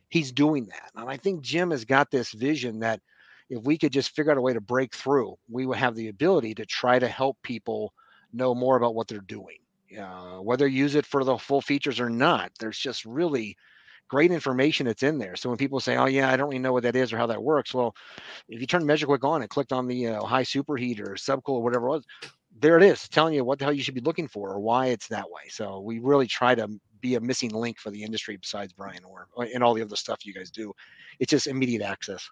He's doing that. And I think Jim has got this vision that if we could just figure out a way to break through, we would have the ability to try to help people know more about what they're doing. Uh, whether you use it for the full features or not, there's just really great information that's in there. So when people say, "Oh yeah, I don't really know what that is or how that works," well, if you turn Measure Quick on and clicked on the uh, high superheat or subcool or whatever it was, there it is, telling you what the hell you should be looking for or why it's that way. So we really try to be a missing link for the industry besides Bryan Orr uh, and all the other stuff you guys do. It's just immediate access.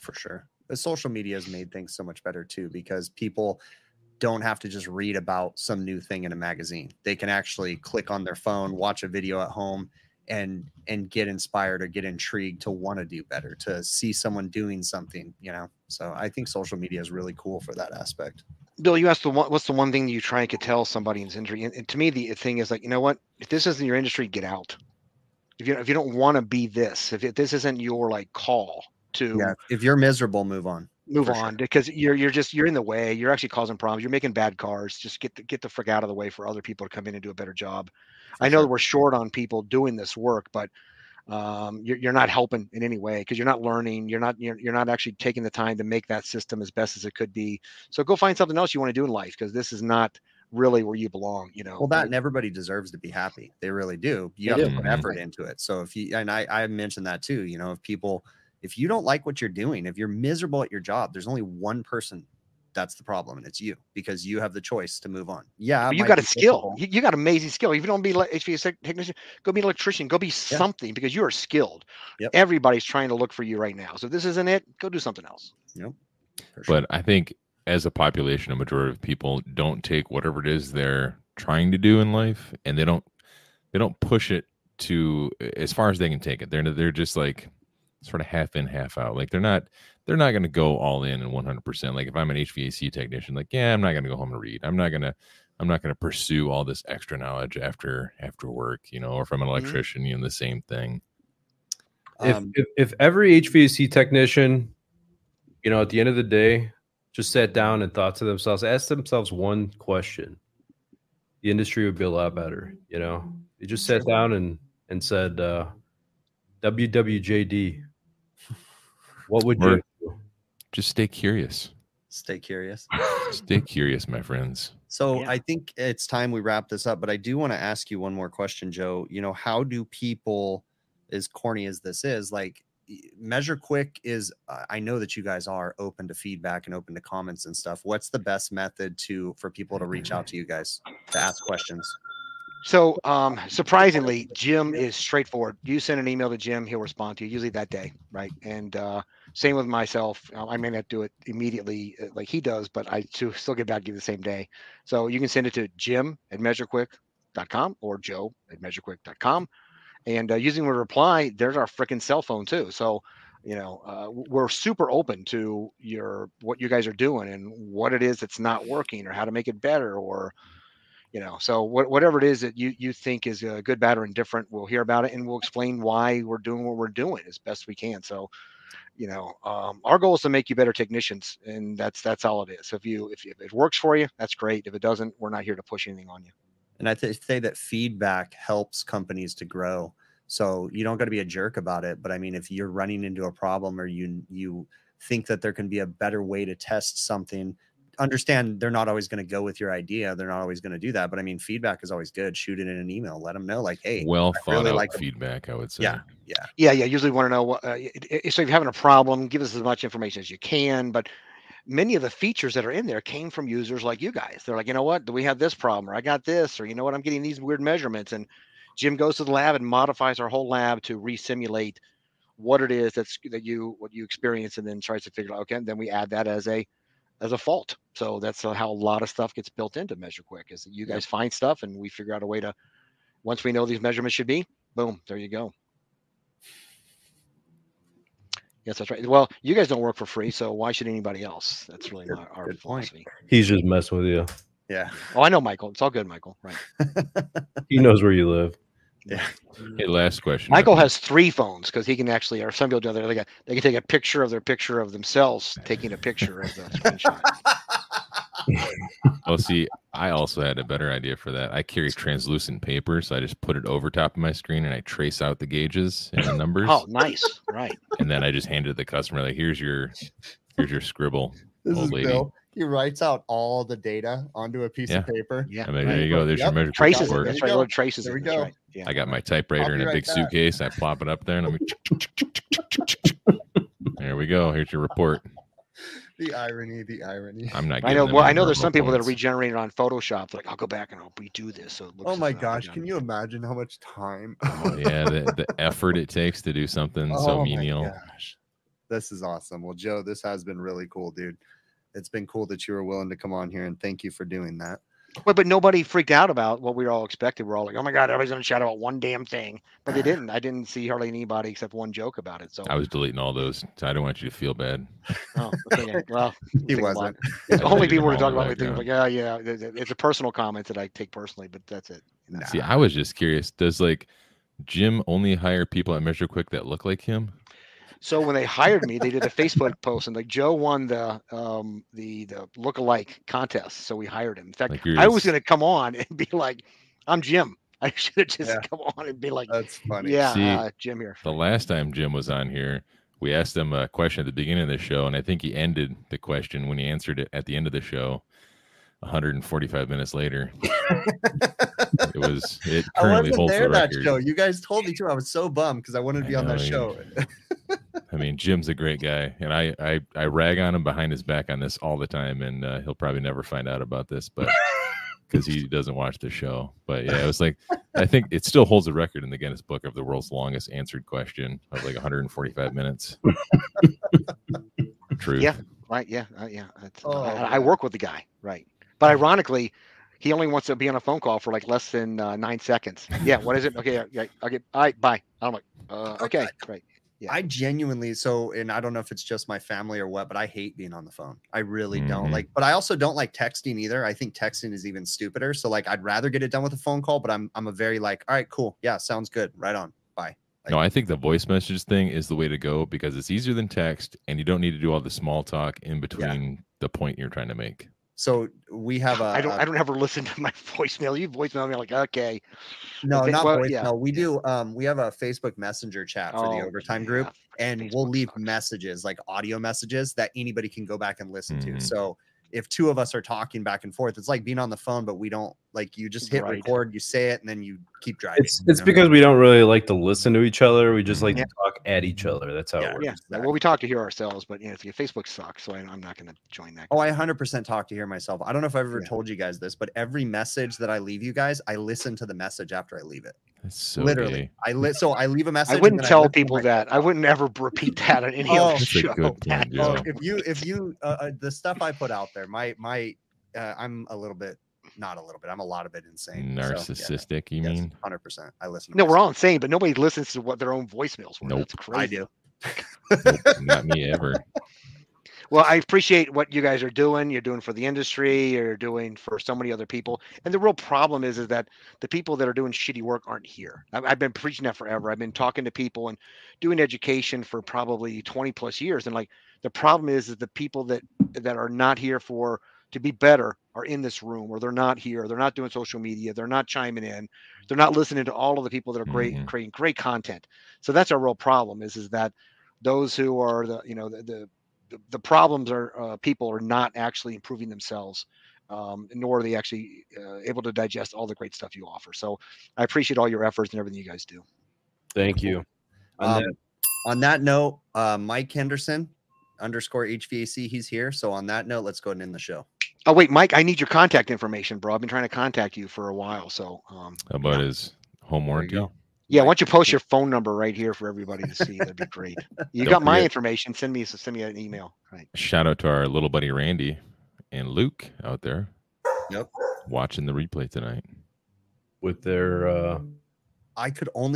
for sure. The social media has made things so much better too because people don't have to just read about some new thing in a magazine. They can actually click on their phone, watch a video at home and and get inspired or get intrigued to want to do better, to see someone doing something, you know. So I think social media is really cool for that aspect. Bill, you asked the one, what's the one thing you try and could tell somebody in this industry? And, and to me, the thing is like, you know what? If this isn't your industry, get out. If you if you don't want to be this, if it, this isn't your like call to Yeah. If you're miserable, move on. move for sure. on because you're you're just you're in the way. You're actually causing problems. You're making bad cars. Just get the get the frick out of the way for other people to come in and do a better job. I know sure. that we're short on people doing this work, but um, you're, you're not helping in any way because you're not learning. You're not you're, you're not actually taking the time to make that system as best as it could be. So go find something else you want to do in life because this is not really where you belong. You know. Well, that and everybody deserves to be happy. They really do. You They have do. to put Mhm. effort into it. So if you and I, I mentioned that too. You know, if people, if you don't like what you're doing, if you're miserable at your job, there's only one person that's the problem, and it's you because you have the choice to move on. Yeah, But you got a skill. You, you got amazing skill. If you don't be like HVAC technician, go be an electrician. Go be something because you are skilled. Yep. Everybody's trying to look for you right now. So if this isn't it, go do something else. for sure. But I think as a population, a majority of people don't take whatever it is they're trying to do in life, and they don't they don't push it to as far as they can take it. They're they're just like sort of half in, half out. Like they're not they're not going to go all in and one hundred percent. Like if I'm an HVAC technician, like yeah, I'm not going to go home and read. I'm not gonna I'm not going to pursue all this extra knowledge after after work. You know, or if I'm an electrician, you know, the same thing. if, Um, if if every HVAC technician, you know, at the end of the day, just sat down and thought to themselves, asked themselves one question, the industry would be a lot better. You know, they just sat down and and said, uh, "WWJD, what would you?" Or- do? Just stay curious. stay curious. Stay curious, my friends. So Yeah. I think it's time we wrap this up, but I do want to ask you one more question, Joe. You know, how do people, as corny as this is, like Measure Quick is. Uh, I know that you guys are open to feedback and open to comments and stuff. What's the best method to for people to reach out to you guys to ask questions? So, um, surprisingly, Jim is straightforward. You send an email to Jim, he'll respond to you usually that day, right? And uh, same with myself. Uh, I may not do it immediately uh, like he does, but I still get back to you the same day. So you can send it to Jim at MeasureQuick.com or Joe at MeasureQuick.com. And uh, using the reply, there's our freaking cell phone too. So you know uh, we're super open to your what you guys are doing and what it is that's not working or how to make it better or you know so what, whatever it is that you you think is uh, good bad or indifferent we'll hear about it and we'll explain why we're doing what we're doing as best we can so you know um, our goal is to make you better technicians and that's that's all it is so if you if, if it works for you that's great if it doesn't we're not here to push anything on you And I th- say that feedback helps companies to grow. So you don't got to be a jerk about it. But I mean, if you're running into a problem or you you think that there can be a better way to test something, understand they're not always going to go with your idea. They're not always going to do that. But I mean, feedback is always good. Shoot it in an email. Let them know, like, hey, well I thought really out like the- feedback, I would say. yeah, yeah, yeah yeah usually want to know what uh, y- y- so if you're having a problem give us as much information as you can but many of the features that are in there came from users like you guys they're like you know what do we have this problem or i got this or you know what i'm getting these weird measurements and jim goes to the lab and modifies our whole lab to re-simulate what it is that's that you what you experience and then tries to figure out okay and then we add that as a as a fault so that's uh, how a lot of stuff gets built into measure quick is that you guys find stuff and we figure out a way to once we know these measurements should be boom there you go Yes, that's right. Well, you guys don't work for free, so why should anybody else? That's really Good- not our good point. philosophy. He's just messing with you. yeah. Oh, I know, Michael. It's all good, Michael. Right. He knows where you live. Yeah. Hey, last question. Michael has three phones because he can actually, or some people do that. They, got, they can take a picture of their picture of themselves taking a picture of the screenshot. Well, see, I also had a better idea for that. I carry translucent paper, so I just put it over top of my screen and I trace out the gauges and the numbers, Oh, nice. Right. and then I just hand it to the customer like, "Here's your, here's your scribble." This Old is lady. Bill. He writes out all the data onto a piece Yeah. of paper. Yeah. I mean, right. there you go. There's Yep. your measure Traces. it. That's right. go. Little traces. There it. we That's go. right. Yeah. I got my typewriter in a Copyright big that. suitcase. I plop it up there, and I'm like, there we go. Here's your report. The irony, the irony. I'm not. I giving know. Well, I know there's verbal some people that are regenerated on Photoshop. They're like, I'll go back and I'll redo this. So it looks Oh my gosh, can you imagine how much time? Oh, yeah, the, the effort it takes to do something so Oh my menial. gosh. This is awesome. Well, Joe, this has been really cool, dude. It's been cool that you were willing to come on here and thank you for doing that. Well, but nobody freaked out about what we all expected. We're all like, "Oh my god, everybody's gonna chat about one damn thing," but they didn't. I didn't see hardly anybody except one joke about it. So, I was deleting all those. So I don't want you to feel bad. oh, okay, well, He wasn't. it. I Only people were them talking about me the things like, yeah, yeah. th- th- It's a personal comment that I take personally, but that's it. See, I was just curious. Does like Jim only hire people at Measure Quick that look like him? So when they hired me, they did a Facebook post and like Joe won the um the the look-alike contest, so we hired him. In fact, Like I was gonna come on and be like, "I'm Jim." I should have just Yeah. come on and be like, That's funny. "Yeah, See, uh, Jim here." The last time Jim was on here, we asked him a question at the beginning of the show, and I think he ended the question when he answered it at the end of the show. 145 minutes later, it was. It I currently wasn't holds there the that show. You guys told me too. I was so bummed because I wanted to I be on that show. I mean, Jim's a great guy, and I I, I rag on him behind his back on this all the time, and uh, he'll probably never find out about this, but because he doesn't watch the show. But yeah, it was like I think it still holds a record in the Guinness Book of the world's longest answered question of like 145 minutes. True. Yeah. Right? Yeah, uh, yeah. That's, Oh, I, I work with the guy, right? But ironically, he only wants to be on a phone call for like less than uh, nine seconds. Yeah. What is it? Okay. Yeah. I'll get. All right. Bye. I'm like, uh, okay, great. Yeah. I genuinely so, and I don't know if it's just my family or what, but I hate being on the phone. I really don't Mhm. like. But I also don't like texting either. I think texting is even stupider. So like, I'd rather get it done with a phone call. But I'm I'm a very like, all right, cool, yeah, sounds good, right on, bye. No, I think the voice message thing is the way to go because it's easier than text, and you don't need to do all the small talk in between the point you're trying to make. So we have a I don't. a- I don't ever listen to my voicemail. You voicemail me like, okay. no, Okay, not well, voice. yeah, we do. Um, we have a Facebook Messenger chat for the Oh, overtime yeah, group, and Facebook we'll leave sucks. messages like audio messages that anybody can go back and listen Mhm. to. So if two of us are talking back and forth, it's like being on the phone, but we don't like you just hit Right. record, you say it, and then you keep driving. It's you it's know? because we don't really like to listen to each other. We just like Yeah. to talk at each other. That's how Yeah. it works. Yeah. Well, we talk to hear ourselves, but you know, Facebook sucks, so I, I'm not going to join that. Oh, I 100% talk to hear myself. I don't know if I've ever Yeah. told you guys this, but every message that I leave you guys, I listen to the message after I leave it. That's so Literally, gay. I li- so I leave a message. I wouldn't then tell listen to people myself that. I wouldn't ever repeat that on any Oh, other show. point, That- Joe. Oh, if you if you uh, uh, the stuff I put out there, my my uh, I'm a little bit not a little bit. I'm a lot of it insane. So, yeah, Narcissistic, you yes, mean? 100%. I listen. To No, we're all insane, but nobody listens to what their own voicemails were. Nope. That's crazy. I do. Nope, not me ever. Well, I appreciate what you guys are doing. You're doing for the industry. You're doing for so many other people. And the real problem is, is that the people that are doing shitty work aren't here. I've, I've been preaching that forever. I've been talking to people and doing education for probably 20 plus years. And like the problem is, is the people that that are not here for to be better are in this room, or they're not here. They're not doing social media. They're not chiming in. They're not listening to all of the people that are great, Mhm. creating great content. So that's our real problem. Is is that those who are the you know the, the the, the problems are uh, people are not actually improving themselves um, nor are they actually uh, able to digest all the great stuff you offer so i appreciate all your efforts and everything you guys do Thank you. On Um, that- on that note, uh, Mike Henderson underscore HVAC, he's here. So on that note, let's go and end the show. Oh wait mike i need your contact information bro i've been trying to contact you for a while so um, How about Yeah. his home There warranty? go. yeah why don't you post your phone number right here for everybody to see that'd be great you Don't got my forget- information send me send me an email right Shout out to our little buddy Randy and Luke out there. Yep. Watching the replay tonight. with their uh I could only